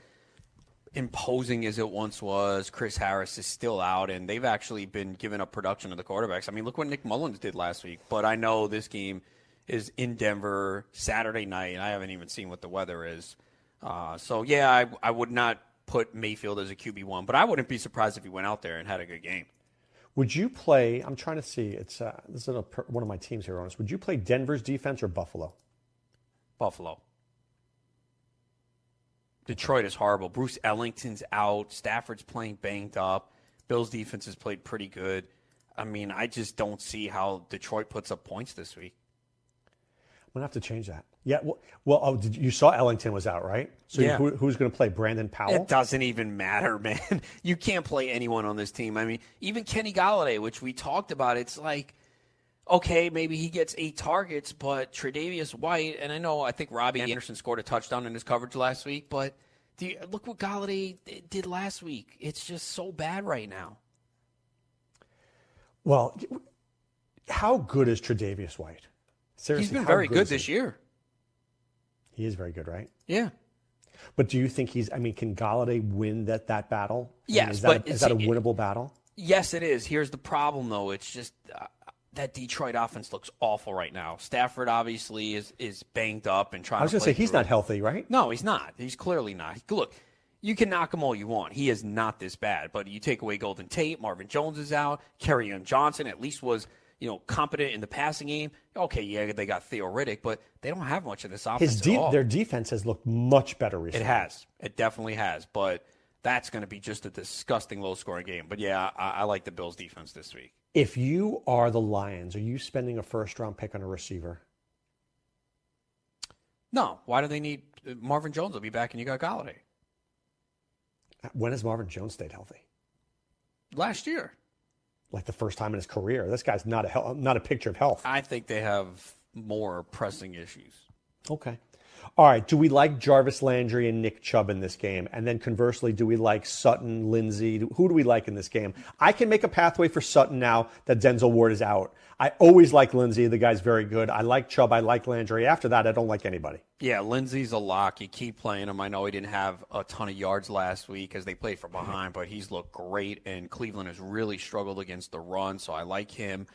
imposing as it once was. Chris Harris is still out, and they've actually been giving up production to the quarterbacks. I mean, look what Nick Mullens did last week. But I know this game is in Denver Saturday night, and I haven't even seen what the weather is. Uh, so yeah, I, I would not put Mayfield as a QB one, but I wouldn't be surprised if he went out there and had a good game. Would you play? I'm trying to see. It's uh, this is a, one of my teams here. Honest. Would you play Denver's defense or Buffalo? Buffalo. Detroit is horrible. Bruce Ellington's out. Stafford's playing banged up. Bill's defense has played pretty good. I mean, I just don't see how Detroit puts up points this week. I'm gonna have to change that. Yeah. Well, well oh, did, you saw Ellington was out, right? So Yeah. who, who's going to play? Brandon Powell. It doesn't even matter, man. You can't play anyone on this team. I mean, even Kenny Golladay, which we talked about, it's like, okay, maybe he gets eight targets, but Tre'Davious White, and I know I think Robbie Anderson scored a touchdown in his coverage last week, but do you, look what Golladay did last week. It's just so bad right now. Well, how good is Tre'Davious White? Seriously, He's been very good is this he? year. He is very good, right? Yeah. But do you think he's? I mean, can Golladay win that that battle? I mean, Yes, is that, but is that a winnable battle? Yes, it is. Here's the problem, though. It's just uh, that Detroit offense looks awful right now. Stafford obviously is is banged up and trying. To. I was going to say he's through not healthy, right? No, he's not. He's clearly not. Look, you can knock him all you want. He is not this bad. But you take away Golden Tate, Marvin Jones is out. Kerryon Johnson at least was you know competent in the passing game. Okay, yeah, they got Theo Riddick, but they don't have much of this offense de- their defense has looked much better recently. It has. It definitely has. But that's going to be just a disgusting low scoring game. But yeah, I, I like the Bills defense this week. If you are the Lions, are you spending a first round pick on a receiver? No, why do they need uh, Marvin Jones? Will be back, and you got Golladay When has Marvin Jones stayed healthy? last year. Like the first time in his career. This guy's not a hel- not a picture of health. I think they have more pressing issues. Okay. All right. Do we like Jarvis Landry and Nick Chubb in this game? And then conversely, do we like Sutton, Lindsay? Who do we like in this game? I can make a pathway for Sutton now that Denzel Ward is out. I always like Lindsay. The guy's very good. I like Chubb. I like Landry. After that, I don't like anybody. Yeah, Lindsay's a lock. You keep playing him. I know he didn't have a ton of yards last week as they played from behind, but he's looked great, and Cleveland has really struggled against the run, so I like him.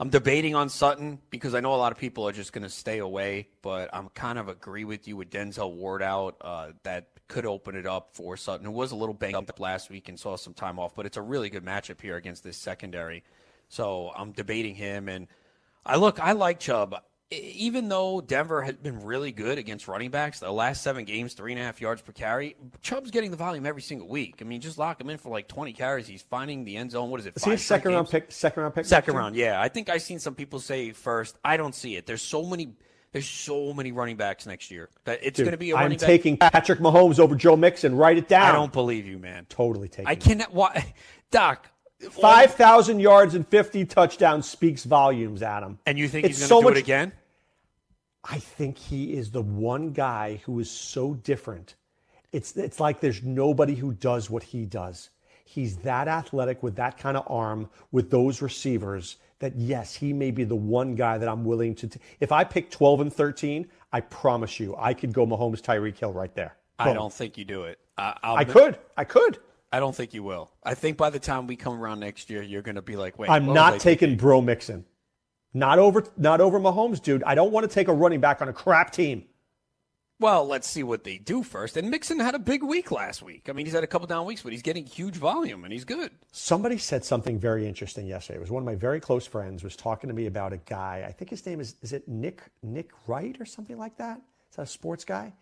I'm debating on Sutton because I know a lot of people are just going to stay away, but I'm kind of agree with you with Denzel Ward out. Uh, that could open it up for Sutton, who was a little banged up last week and saw some time off, but it's a really good matchup here against this secondary. So I'm debating him, and I look, I like Chubb. Even though Denver has been really good against running backs, the last seven games, three and a half yards per carry, Chubb's getting the volume every single week. I mean, just lock him in for like 20 carries. He's finding the end zone. What is it? Is he a second round pick? Second round pick? Second round, yeah. I think I've seen some people say first. I don't see it. There's so many. There's so many running backs next year that it's going to be a I'm back. taking Patrick Mahomes over Joe Mixon. Write it down. I don't believe you, man. totally taking. I cannot. Why, Doc? Five thousand yards and fifty touchdowns speaks volumes, Adam. And you think It's he's going to do much- it again? I think he is the one guy who is so different. It's it's like there's nobody who does what he does. He's that athletic with that kind of arm with those receivers that yes, he may be the one guy that I'm willing to. T- if I pick 12 and 13, I promise you, I could go Mahomes, Tyreek Hill right there. I don't think you do it. I, I'll I could. I could. I don't think you will. I think by the time we come around next year, you're going to be like, wait. I'm not taking Bro Mixon. Not over. Not over Mahomes, dude. I don't want to take a running back on a crap team. Well, let's see what they do first. And Mixon had a big week last week. I mean, he's had a couple down weeks, but he's getting huge volume and he's good. Somebody said something very interesting yesterday. It was one of my very close friends was talking to me about a guy. I think his name is is it Nick Nick Wright or something like that? Is that a sports guy?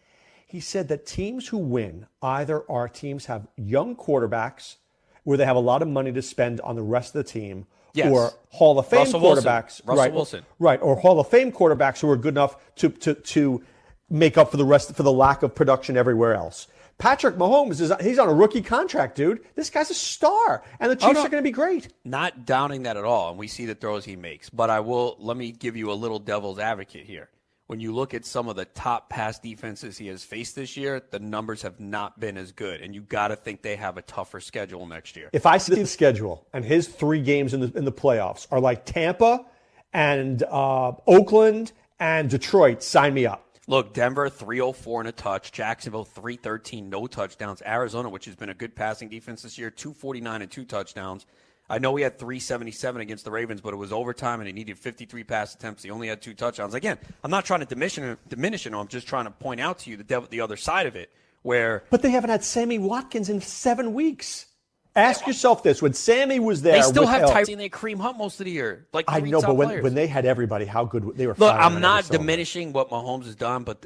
He said that teams who win either are teams have young quarterbacks where they have a lot of money to spend on the rest of the team, Yes. or Hall of Fame Russell Wilson. quarterbacks, Russell right? Wilson. right? Or Hall of Fame quarterbacks who are good enough to to to make up for the rest for the lack of production everywhere else. Patrick Mahomes is he's on a rookie contract, dude. This guy's a star, and the oh, Chiefs no. are going to be great. Not downing that at all. And we see the throws he makes. But I will, let me give you a little devil's advocate here. When you look at some of the top pass defenses he has faced this year, the numbers have not been as good. And you got to think they have a tougher schedule next year. If I see the schedule and his three games in the in the playoffs are like Tampa and uh, Oakland and Detroit, sign me up. Look, Denver 304 and a touch, Jacksonville 313 no touchdowns, Arizona which has been a good passing defense this year 249 and two touchdowns. I know he had 377 against the Ravens, but it was overtime and he needed 53 pass attempts. He only had two touchdowns. Again, I'm not trying to diminish him, diminish him. I'm just trying to point out to you the, the other side of it, where But they haven't had Sammy Watkins in seven weeks. Ask yourself this: When Sammy was there, They still have Tyree and they Kareem Hunt most of the year. Like I know, but when, players. when they had everybody, how good they were. Look, I'm not diminishing what Mahomes has done, but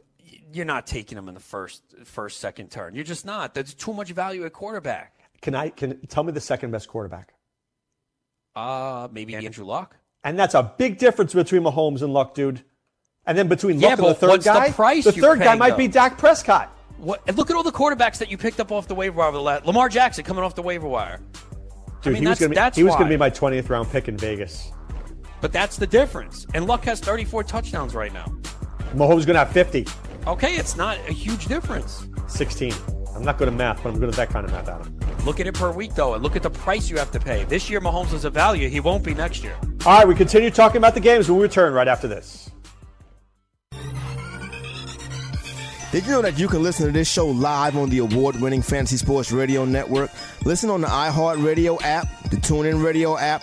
you're not taking him in the first, first, second turn. You're just not. There's too much value at quarterback. Can I? Can tell me the second best quarterback? Uh, maybe Andrew Luck. And that's a big difference between Mahomes and Luck, dude. And then between Yeah, Luck and the third what's the guy, price the third guy might be? Dak Prescott. What? And look at all the quarterbacks that you picked up off the waiver wire. the Lamar Jackson coming off the waiver wire. Dude, mean, he was going to be—he was going to be my 20th round pick in Vegas. But that's the difference. And Luck has 34 touchdowns right now. Mahomes going to have 50, Okay, it's not a huge difference. 16. I'm not good at math, but I'm good at that kind of math, Adam. Look at it per week, though, and look at the price you have to pay. This year, Mahomes is a value. He won't be next year. All right, we continue talking about the games when we return right after this. Did you know that you can listen to this show live on the award winning Fantasy Sports Radio Network? Listen on the iHeartRadio app, the TuneIn Radio app,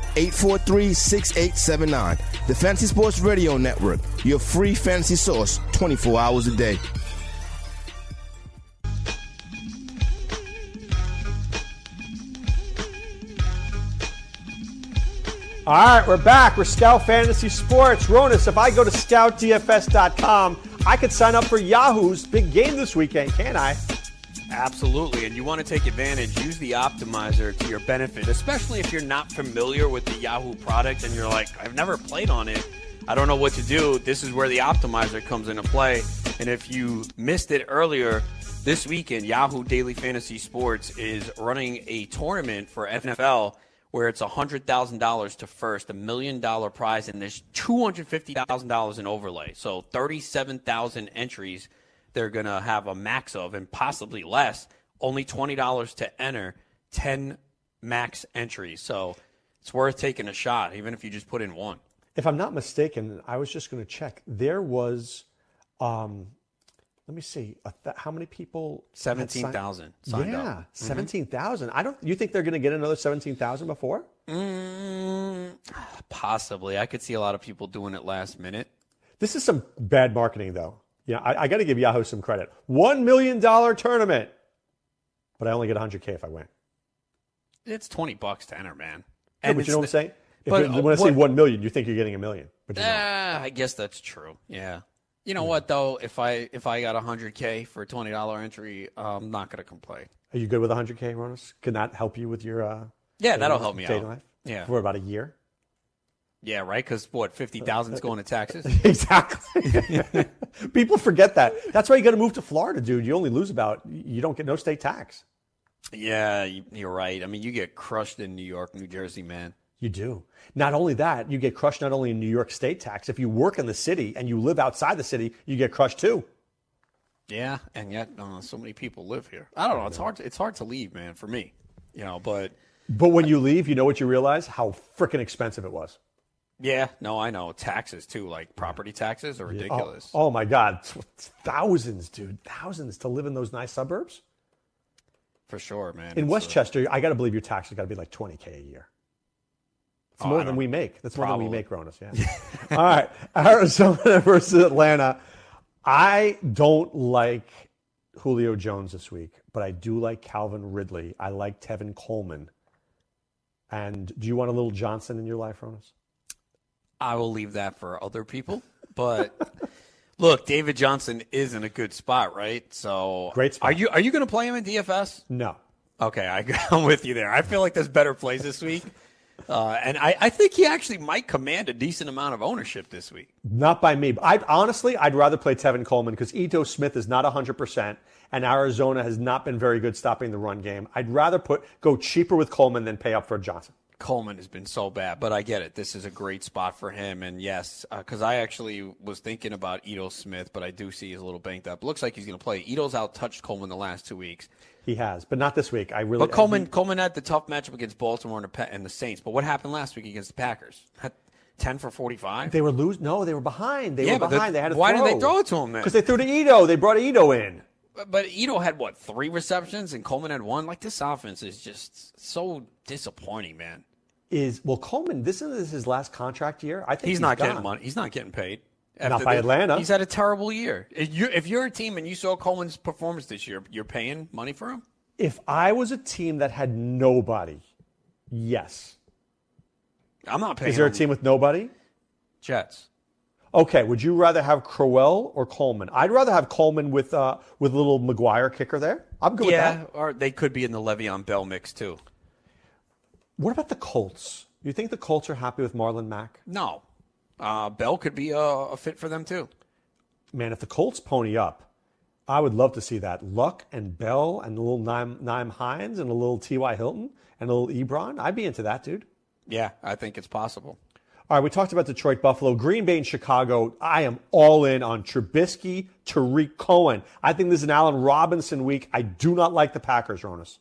843 6879. The Fantasy Sports Radio Network, your free fantasy source 24 hours a day. All right, we're back. We're Scout Fantasy Sports. Ronis, if I go to scoutdfs.com, I could sign up for Yahoo's big game this weekend, can't I? Absolutely, and you want to take advantage, use the optimizer to your benefit, especially if you're not familiar with the Yahoo product and you're like, I've never played on it. I don't know what to do. This is where the optimizer comes into play. And if you missed it earlier, this weekend, Yahoo Daily Fantasy Sports is running a tournament for NFL where it's $100,000 to first, a million dollar prize, and there's $250,000 in overlay. So 37,000 entries they're going to have a max of and possibly less. Only $20 to enter 10 max entries. So it's worth taking a shot, even if you just put in one. If I'm not mistaken, I was just going to check. There was, um, let me see, a th- how many people? 17,000 signed yeah, up. Mm-hmm. 17,000. I don't. You think they're going to get another 17,000 before? Mm, possibly. I could see a lot of people doing it last minute. This is some bad marketing, though. Yeah, I, I got to give Yahoo some credit. One million dollar tournament, but I only get 100k if I win. It's 20 bucks to enter, man. Yeah, but you know what I'm saying? But, uh, when I say what- one million, you think you're getting a million, but. Ah, I guess that's true. Yeah. You know what though? If I if I got 100k for a twenty dollar entry, I'm not gonna complain. Are you good with 100k, Ronis? Can that help you with your? Uh, Yeah, that'll help me out. Life? Yeah. for about a year. Yeah, right. Because what fifty thousand is going to taxes? Exactly. People forget that. That's why you got to move to Florida, dude. You only lose about. You don't get no state tax. yeah, you- you're right. I mean, you get crushed in New York, New Jersey, man. You do. Not only that, you get crushed not only in New York state tax. If you work in the city and you live outside the city, you get crushed too. Yeah, and yet uh, so many people live here. I don't know. It's hard. To, it's hard to leave, man, for me. You know, but But when you leave, you know what you realize? How freaking expensive it was. Yeah, no, I know taxes too. Like property taxes are Oh, ridiculous. oh my God, thousands, dude, thousands to live in those nice suburbs. For sure, man. In It's, uh, Westchester, I got to believe your tax has got to be like 20k a year. It's Oh, more than we make. That's more than we make, Ronis. Yeah. All right, Arizona versus Atlanta. I don't like Julio Jones this week, but I do like Calvin Ridley. I like Tevin Coleman. And do you want a little Johnson in your life, Ronis? I will leave that for other people. But look, David Johnson is in a good spot, right? So Great spot. Are you are you going to play him in DFS? No. Okay, I, I'm with you there. I feel like there's better plays this week, uh, and I, I think he actually might command a decent amount of ownership this week. Not by me. I honestly, I'd rather play Tevin Coleman because Ito Smith is not 100%, and Arizona has not been very good stopping the run game. I'd rather put go cheaper with Coleman than pay up for Johnson. Coleman has been so bad, but I get it. This is a great spot for him, and yes, uh, because I actually was thinking about Ito Smith, but I do see he's a little banged up. Looks like he's going to play. Ito's out touched Coleman the last two weeks, He has, but not this week. I really. but Coleman Coleman had the tough matchup against Baltimore and the, and the Saints. But what happened last week against the Packers? Had Ten for forty-five. They were losing. No, they were behind. They Yeah, were but the- behind. they had to why throw. didn't they throw it to him then? Because they threw to Ito. They brought Ito in. But, but Ito had what three receptions and Coleman had one. Like this offense is just so disappointing, man. Is well, Coleman. This is his last contract year. I think He's, not gone. getting money. He's not getting paid. Not by the- Atlanta. He's had a terrible year. If you're, if you're a team and you saw Coleman's performance this year, you're paying money for him. If I was a team that had nobody, yes. I'm not paying. Is there a team with nobody? Jets? Okay. Would you rather have Crowell or Coleman? I'd rather have Coleman with uh, with little McGuire kicker there. I'm good Yeah, with that. or they could be in the Le'Veon Bell mix too. What about the Colts? You think the Colts are happy with Marlon Mack? No, uh, Bell could be a, a fit for them too. Man, if the Colts pony up, I would love to see that. Luck and Bell and a little Nyheim, Nyheim Hines and a little T.Y. Hilton and a little Ebron. I'd be into that, dude. Yeah, I think it's possible. All right, we talked about Detroit, Buffalo, Green Bay, and Chicago. I am all in on Trubisky, Tarik Cohen. I think this is an Allen Robinson week. I do not like the Packers, Ronis.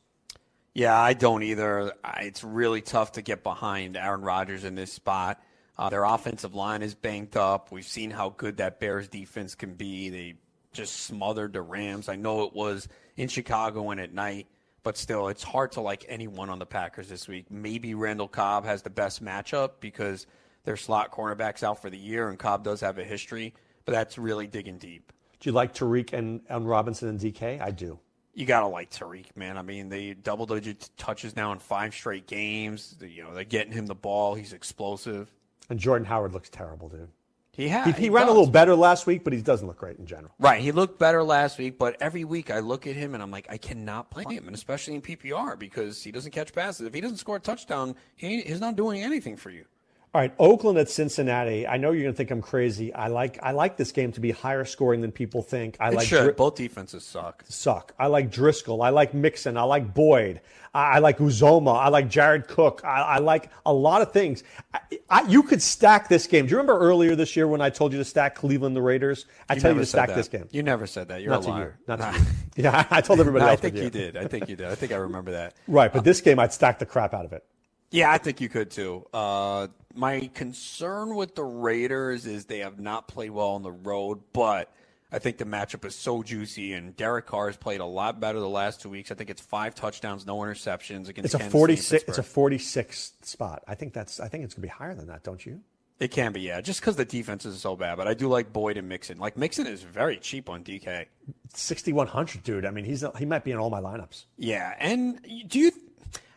Yeah, I don't either. It's really tough to get behind Aaron Rodgers in this spot. Uh, their offensive line is banked up. We've seen how good that Bears defense can be. They just smothered the Rams. I know it was in Chicago and at night, but still, it's hard to like anyone on the Packers this week. Maybe Randall Cobb has the best matchup because their slot cornerback's out for the year, and Cobb does have a history, but that's really digging deep. Do you like Tarik and, and Robinson and DK? I do. You gotta like Tarik, man. I mean, they double digit touches now in five straight games. They- You know, they're getting him the ball. He's explosive. And Jordan Howard looks terrible, dude. He has. He, he ran a little better last week, but he doesn't look great in general. Right. He looked better last week, but every week I look at him and I'm like, I cannot play him, and especially in PPR because he doesn't catch passes. If he doesn't score a touchdown, he, he's not doing anything for you. All right, Oakland at Cincinnati. I know you're going to think I'm crazy. I like I like this game to be higher scoring than people think. I It like should. Dri- Both defenses suck. suck. I like Driscoll. I like Mixon. I like Boyd. I, I like Uzomah. I like Jared Cook. I, I like a lot of things. I, I, you could stack this game. Do you remember earlier this year when I told you to stack Cleveland the Raiders? I tell you to stack that. this game. You never said that. You're Not a to liar. you. Not to you. Yeah, I told everybody I else. think but you did. I think you did. I think I remember that. Right, but this game I'd stack the crap out of it. Yeah, I think you could too. Uh, my concern with the Raiders is they have not played well on the road, but I think the matchup is so juicy, and Derek Carr has played a lot better the last two weeks. I think it's five touchdowns, no interceptions against. It's a Kansas City 46 it's a 46 spot. I think that's I think it's going to be higher than that, don't you? It can be, yeah, just because the defense is so bad. But I do like Boyd and Mixon. Like Mixon is very cheap on DK. 6100, dude. I mean, he's he might be in all my lineups. Yeah, and do you?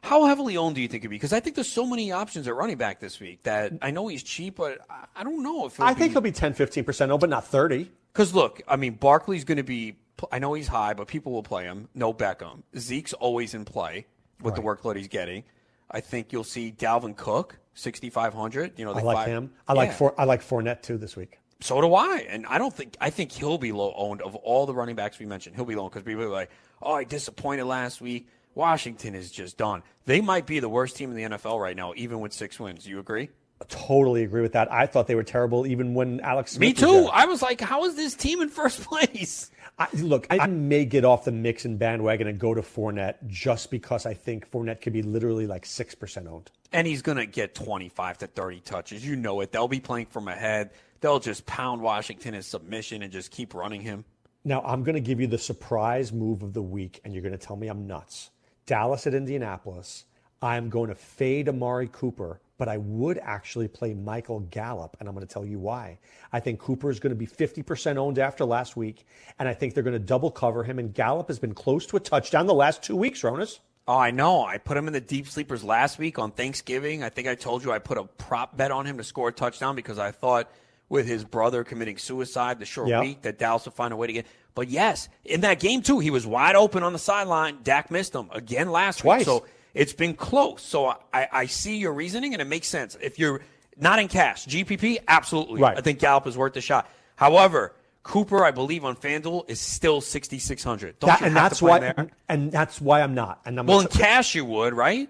How heavily owned do you think it'd be? Because I think there's so many options at running back this week that I know he's cheap, but I- don't know if I think he'll be 10 15% owned, but not 30. Because look, I mean, Barkley's going to be. I know he's high, but people will play him. No Beckham. Zeke's always in play with the workload he's getting. I think you'll see Dalvin Cook, 6,500. You know, I like five- him. I like Yeah. for I like Fournette too this week. So do I, and I don't think I think he'll be low owned of all the running backs we mentioned. He'll be low because people are like, "Oh, I disappointed last week." Washington is just done. They might be the worst team in the NFL right now, even with six wins. You agree? I Totally agree with that. I thought they were terrible even when Alex Smith Me was too. there. I was like, "How is this team in first place?" I, look, I may get off the Mixon bandwagon and go to Fournette just because I think Fournette could be literally like 6% owned. and he's going to get 25 to 30 touches. You know it. They'll be playing from ahead. They'll just pound Washington in submission and just keep running him. Now, I'm going to give you the surprise move of the week, and you're going to tell me I'm nuts. Dallas at Indianapolis. I'm going to fade Amari Cooper, but I would actually play Michael Gallup, and I'm going to tell you why. I think Cooper is going to be 50% owned after last week, and I think they're going to double cover him. And Gallup has been close to a touchdown the last two weeks, Ronis. Oh, I know. I put him in the deep sleepers last week on Thanksgiving. I think I told you I put a prop bet on him to score a touchdown because I thought with his brother committing suicide the short Yep. week that Dallas would find a way to get. But yes, in that game too, he was wide open on the sideline. Dak missed him again last Twice. week. So it's been close. So I, I see your reasoning and it makes sense. If you're not in cash, GPP, absolutely. Right. I think Gallup is worth the shot. However, Cooper, I believe on FanDuel is still 6600. Don't That- you and have that's to play why, there? and that's why I'm not. And I'm Well, in cash you would, right?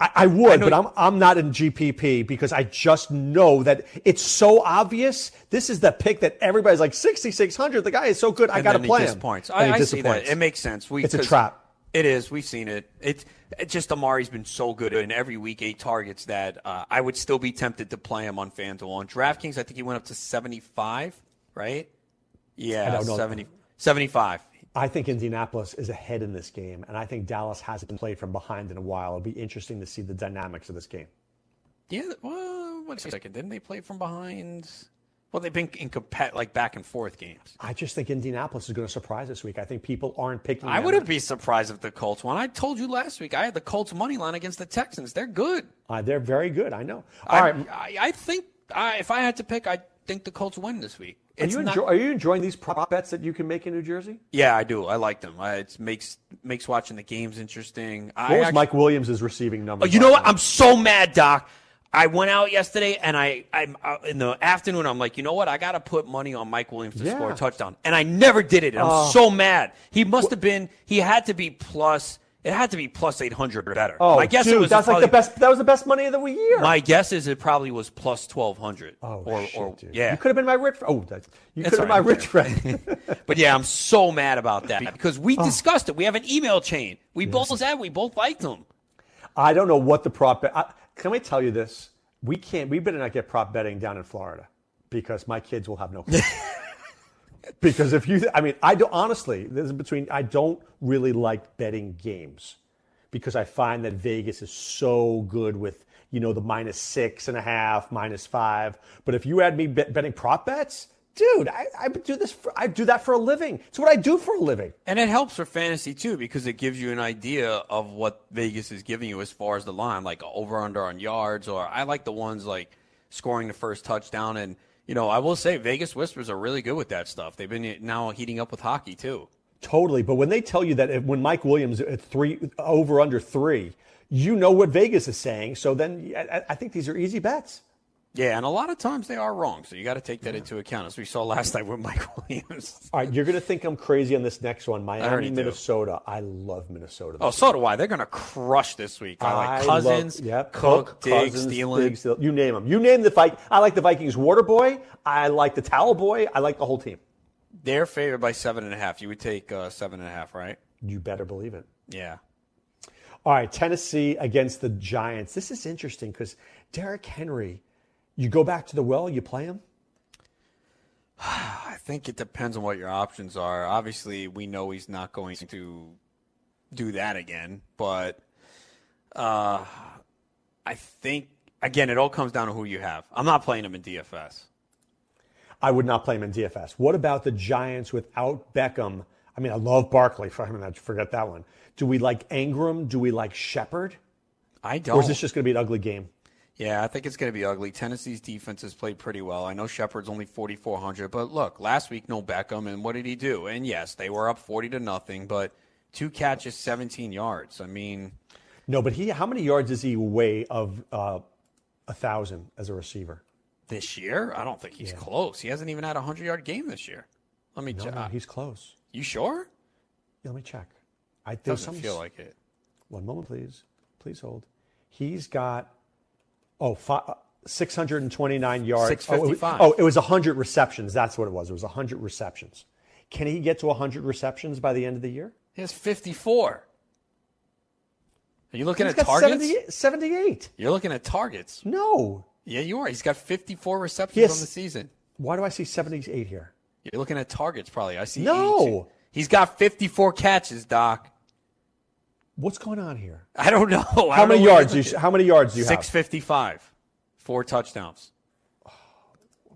I, I would, know- but I'm I'm not in GPP because I just know that it's so obvious. This is the pick that everybody's like 6600. The guy is so good. I got to play him. And I, I see that. It makes sense. We, It's a trap. It is. We've seen it. It's it just Amari's been so good in every week eight targets that uh, I would still be tempted to play him on FanDuel. On DraftKings, I think he went up to 75, right? Yeah, 70, 75. I think Indianapolis is ahead in this game, and I think Dallas hasn't been played from behind in a while. It'll be interesting to see the dynamics of this game. Yeah, well, wait a second. Didn't they play from behind? Well, they've been in compa- like back and forth games. I just think Indianapolis is going to surprise this week. I think people aren't picking. I wouldn't be surprised if the Colts won. I told you last week I had the Colts money line against the Texans. They're good. Uh, they're very good. I know. All I, right. I, I think I, if I had to pick, I think the Colts win this week. Are you, not- enjoy, are you enjoying these prop bets that you can make in New Jersey? yeah, I do. I like them. I, it makes makes watching the games interesting. What I was actually- Mike Williams' receiving number? Oh, you know what? I'm so mad, Doc. I went out yesterday and I, I'm uh, in the afternoon. I'm like, you know what? I got to put money on Mike Williams to Yeah. score a touchdown, and I never did it. I'm Oh. so mad. He must have been. He had to be plus. It had to be plus 800 or better. Oh, my guess dude, it was that's like the best. That was the best money of the year. My guess is it probably was plus 1200. oh, or, shit, or dude. yeah. You could have been my rich. Oh, that, you That's could have been my rich friend. But yeah, I'm so mad about that because we Oh. discussed it. We have an email chain. We both said we both liked them. I don't know what the prop bet. I, can I tell you this? We can't. We better not get prop betting down in Florida because my kids will have no. because if you, I mean, I do honestly. This is between. I don't really like betting games because I find that Vegas is so good with you know the minus six and a half, minus five. But if you had me bet, betting prop bets, dude, I, I do this. For, I do that for a living. It's what I do for a living. And it helps for fantasy too because it gives you an idea of what Vegas is giving you as far as the line, like over under on yards, or I like the ones like scoring the first touchdown. And you know, I will say Vegas Whispers are really good with that stuff. They've been now heating up with hockey too. Totally, but when they tell you that if, when Mike Williams at three over under three, you know what Vegas is saying. So then I, I think these are easy bets. Yeah, and a lot of times they are wrong, so you got to take that into account, as we saw last night with Mike Williams. All right, you're going to think I'm crazy on this next one, Miami, do. Minnesota. I love Minnesota. Oh, so do I. They're going to crush this week. I like I Cousins, love- yep, Cook, Diggs, Cousins, Diggs, You name them. You name the fight. I like the Vikings water boy. I like the towel boy. I like the whole team. They're favored by seven and a half. You would take uh, seven and a half, right? You better believe it. Yeah. All right, Tennessee against the Giants. This is interesting because Derrick Henry, you go back to the well, you play him. I think it depends on what your options are. Obviously, we know he's not going to do that again, but uh, I think again it all comes down to who you have. I'm not playing him in DFS. I would not play him in DFS. What about the Giants without Beckham? I mean, I love Barkley. I mean, I forget that one. Do we like Ingram? Do we like Shepard? I don't. Or is this just going to be an ugly game? Yeah, I think it's going to be ugly. Tennessee's defense has played pretty well. I know Shepard's only 4,400, but look, last week no Beckham, and what did he do? And yes, they were up 40 to nothing, but two catches, 17 yards. I mean, No, but he. How many yards is he away of uh, a thousand as a receiver? this year, I don't think he's close. He hasn't even had a 100 yard game this year. Let me No, check. no, he's close. you sure? Yeah, let me check. I think Doesn't feel like it. One moment, please. Please hold. He's got oh fi- uh, 629 yards. Oh, it was- 655. Oh, it was 100 receptions. That's what it was. It was 100 receptions. Can he get to 100 receptions by the end of the year? He has 54. Are you looking He's at targets? 78, 78. You're looking at targets. No. Yeah, you are. He's got 54 receptions Yes. on the season. Why do I see 78 here? You're looking at targets, probably. I see. No. 82. He's got 54 catches, Doc. What's going on here? I don't know. I How don't many know yards? You're how many yards do you have? 655. Four touchdowns. Oh,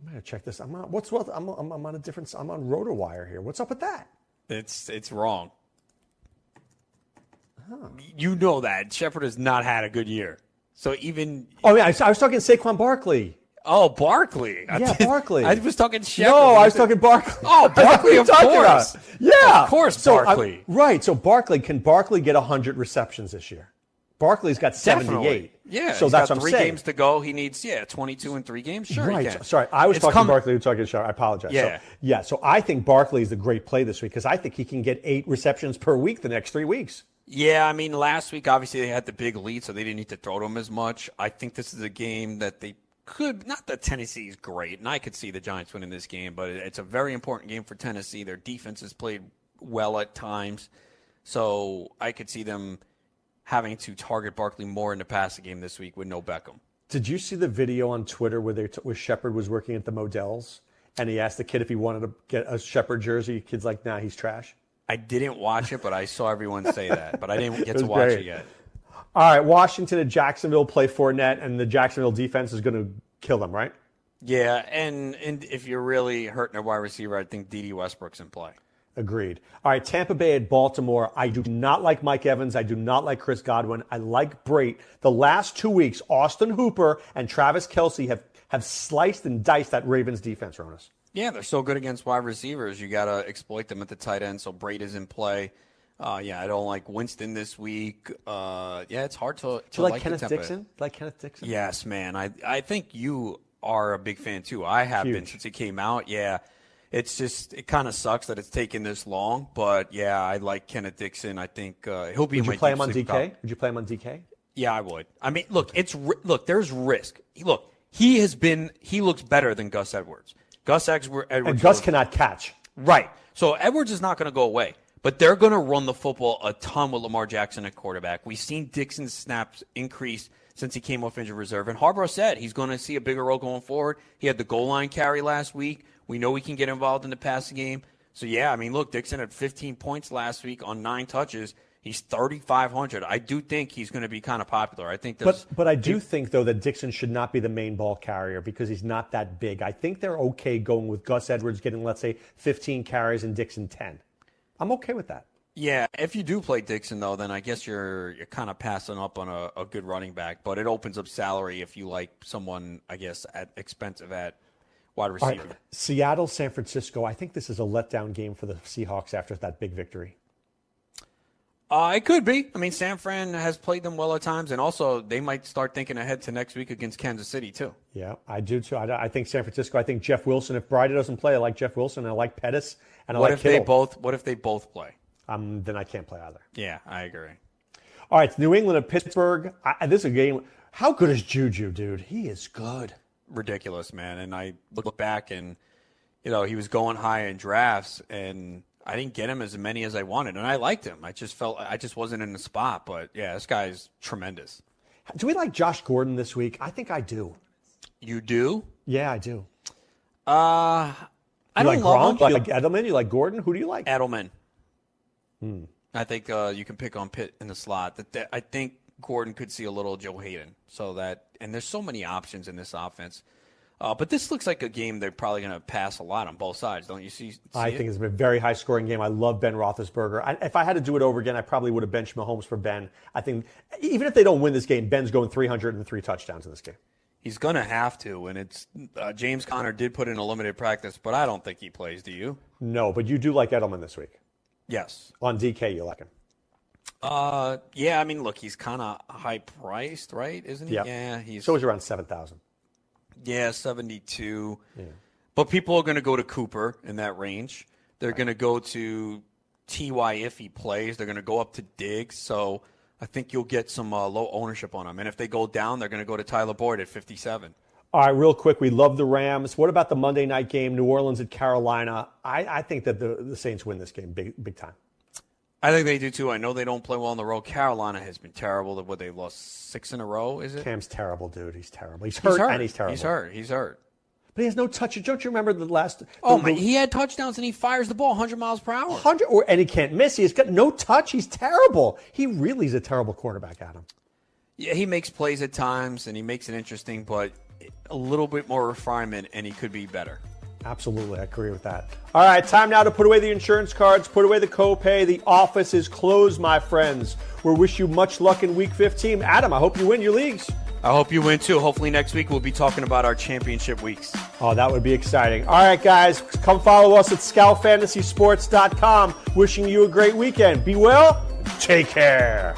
I'm gonna check this. I'm on. What's what? I'm, I'm, I'm on a different. I'm on RotoWire here. What's up with that? It's it's wrong. You know that Shepard has not had a good year. So even Oh yeah, I, I was talking Saquon Barkley. oh Barkley, Yeah, Barkley. I was talking Shepard. No, I was talking Barkley. Oh, Barkley, What are you of course. about? Yeah, Of course, So, I- Barkley. right. So Barkley can Barkley get hundred receptions this year? Barkley's got Definitely. seventy-eight. Yeah. So that's what I'm three saying. games to go. He needs yeah, 22 in three games. Sure, right. can. Sorry, I was It's talking coming- Barkley. You were talking Shepard. I apologize. Yeah. So, yeah. So I think Barkley is the great play this week because I think he can get eight receptions per week the next three weeks. Yeah, I mean, last week obviously they had the big lead, so they didn't need to throw to them as much. I think this is a game that they could. Not that Tennessee is great, and I could see the Giants winning this game, but it's a very important game for Tennessee. Their defense has played well at times, so I could see them having to target Barkley more in the passing game this week with no Beckham. Did you see the video on Twitter where, they t- where Shepard was working at the Models and he asked the kid if he wanted to get a Shepard jersey? Kid's like, nah, he's trash. I didn't watch it, but I saw everyone say that. But I didn't get to watch great. it yet. All right, Washington and Jacksonville play Fournette, and the Jacksonville defense is going to kill them, right? Yeah, and and if you're really hurting a wide receiver, I think Dede Westbrook's in play. Agreed. All right, Tampa Bay at Baltimore. I do not like Mike Evans. I do not like Chris Godwin. I like Brate. The last two weeks, Austin Hooper and Travis Kelce have, have sliced and diced that Ravens defense, Ronis. Yeah, they're so good against wide receivers. You got to exploit them at the tight end. So Brate is in play. Uh, yeah, I don't like Winston this week. Uh, yeah, it's hard to. To like, the Kenneth. Dixon? Like Kenneth Dixon? Yes, man. I I think you are a big fan too. I have been since it came out. Yeah, it's just it kind of sucks that it's taken this long. But yeah, I like Kenneth Dixon. I think uh, he'll be. Would you play him on DK? top. Would you play him on DK? Yeah, I would. I mean, look, it's look. There's risk. Look, he has been. He looks better than Gus Edwards. Gus Edwards. And Gus cannot catch. Right. So Edwards is not going to go away, but they're going to run the football a ton with Lamar Jackson at quarterback. We've seen Dixon's snaps increase since he came off injured reserve, and Harbaugh said he's going to see a bigger role going forward. He had the goal line carry last week. We know he can get involved in the passing game. So yeah, I mean, look, Dixon had 15 points last week on nine touches. He's 3,500. I do think he's going to be kind of popular. I think But but I do think though that Dixon should not be the main ball carrier because he's not that big. I think they're okay going with Gus Edwards getting let's say 15 carries and Dixon 10. I'm okay with that. Yeah, if you do play Dixon though, then I guess you're you're kind of passing up on a, a good running back. But it opens up salary if you like someone, I guess, at expensive at wide receiver. right, Seattle, San Francisco. I think this is a letdown game for the Seahawks after that big victory. Uh, it could be. I mean, San Fran has played them well at times, and also they might start thinking ahead to next week against Kansas City too. Yeah, I do too. I, I think San Francisco. I think Jeff Wilson. If Breida doesn't play, I like Jeff Wilson. I like Pettis, and I What like if they both? What if they both play? Um, then I can't play either. Yeah, I agree. All right, New England and Pittsburgh. I, this is a game. How good is Juju, dude? He is good. ridiculous, man. And I look back and, you know, he was going high in drafts and I didn't get him as many as I wanted. And I liked him. I just felt I just wasn't in the spot. But yeah, this guy's tremendous. Do we like Josh Gordon this week? I think I do. You do? Yeah, I do. Uh, I You don't like Gronk? like Edelman? You like Gordon? Who do you like? Edelman. Hmm. I think uh, you can pick on Pitt in the slot. That, that I think Gordon could see a little Joe Haden. So that and there's so many options in this offense. Uh, but this looks like a game they're probably going to pass a lot on both sides, don't you see? see I it? think it's a very high scoring game. I love Ben Roethlisberger. I, if I had to do it over again, I probably would have benched Mahomes for Ben. I think even if they don't win this game, Ben's going 303 touchdowns in this game. He's going to have to, and it's uh, James Conner did put in a limited practice, but I don't think he plays. Do you? No, but you do like Edelman this week. Yes. On DK, you like him. Uh, yeah. I mean, look, he's kind of high priced, right? Isn't he? Yeah. Yeah. He's So he's around 7,000. Yeah, seventy two. But people are going to go to Cooper in that range. They're going to go to Ty if he plays. They're going to go up to Diggs. So I think you'll get some uh, low ownership on him. And if they go down, they're going to go to Tyler Boyd at fifty seven. All right, real quick, we love the Rams. What about the Monday night game, New Orleans at Carolina? I, I think that the, the Saints win this game big, big time. I think they do too. I know they don't play well on the road. Carolina has been terrible. What they lost six in a row, is it? Cam's terrible, dude. He's terrible. He's He's hurt, and he's terrible. He's hurt. He's hurt. But he has no touch. Don't you remember the last? Oh the- my! the- He had touchdowns and he fires the ball 100 miles per hour. 100 or and he can't miss. He's got no touch. He's terrible. He really is a terrible quarterback, Adam. Yeah, he makes plays at times and he makes it interesting, but a little bit more refinement and he could be better. Absolutely, I agree with that. All right, time now to put away the insurance cards, put away the copay. The office is closed, my friends. We wish you much luck in Week 15. Adam, I hope you win your leagues. I hope you win too. Hopefully next week we'll be talking about our championship weeks. Oh, that would be exciting. All right, guys, come follow us at scoutfantasysports.com. Wishing you a great weekend. Be well. Take care.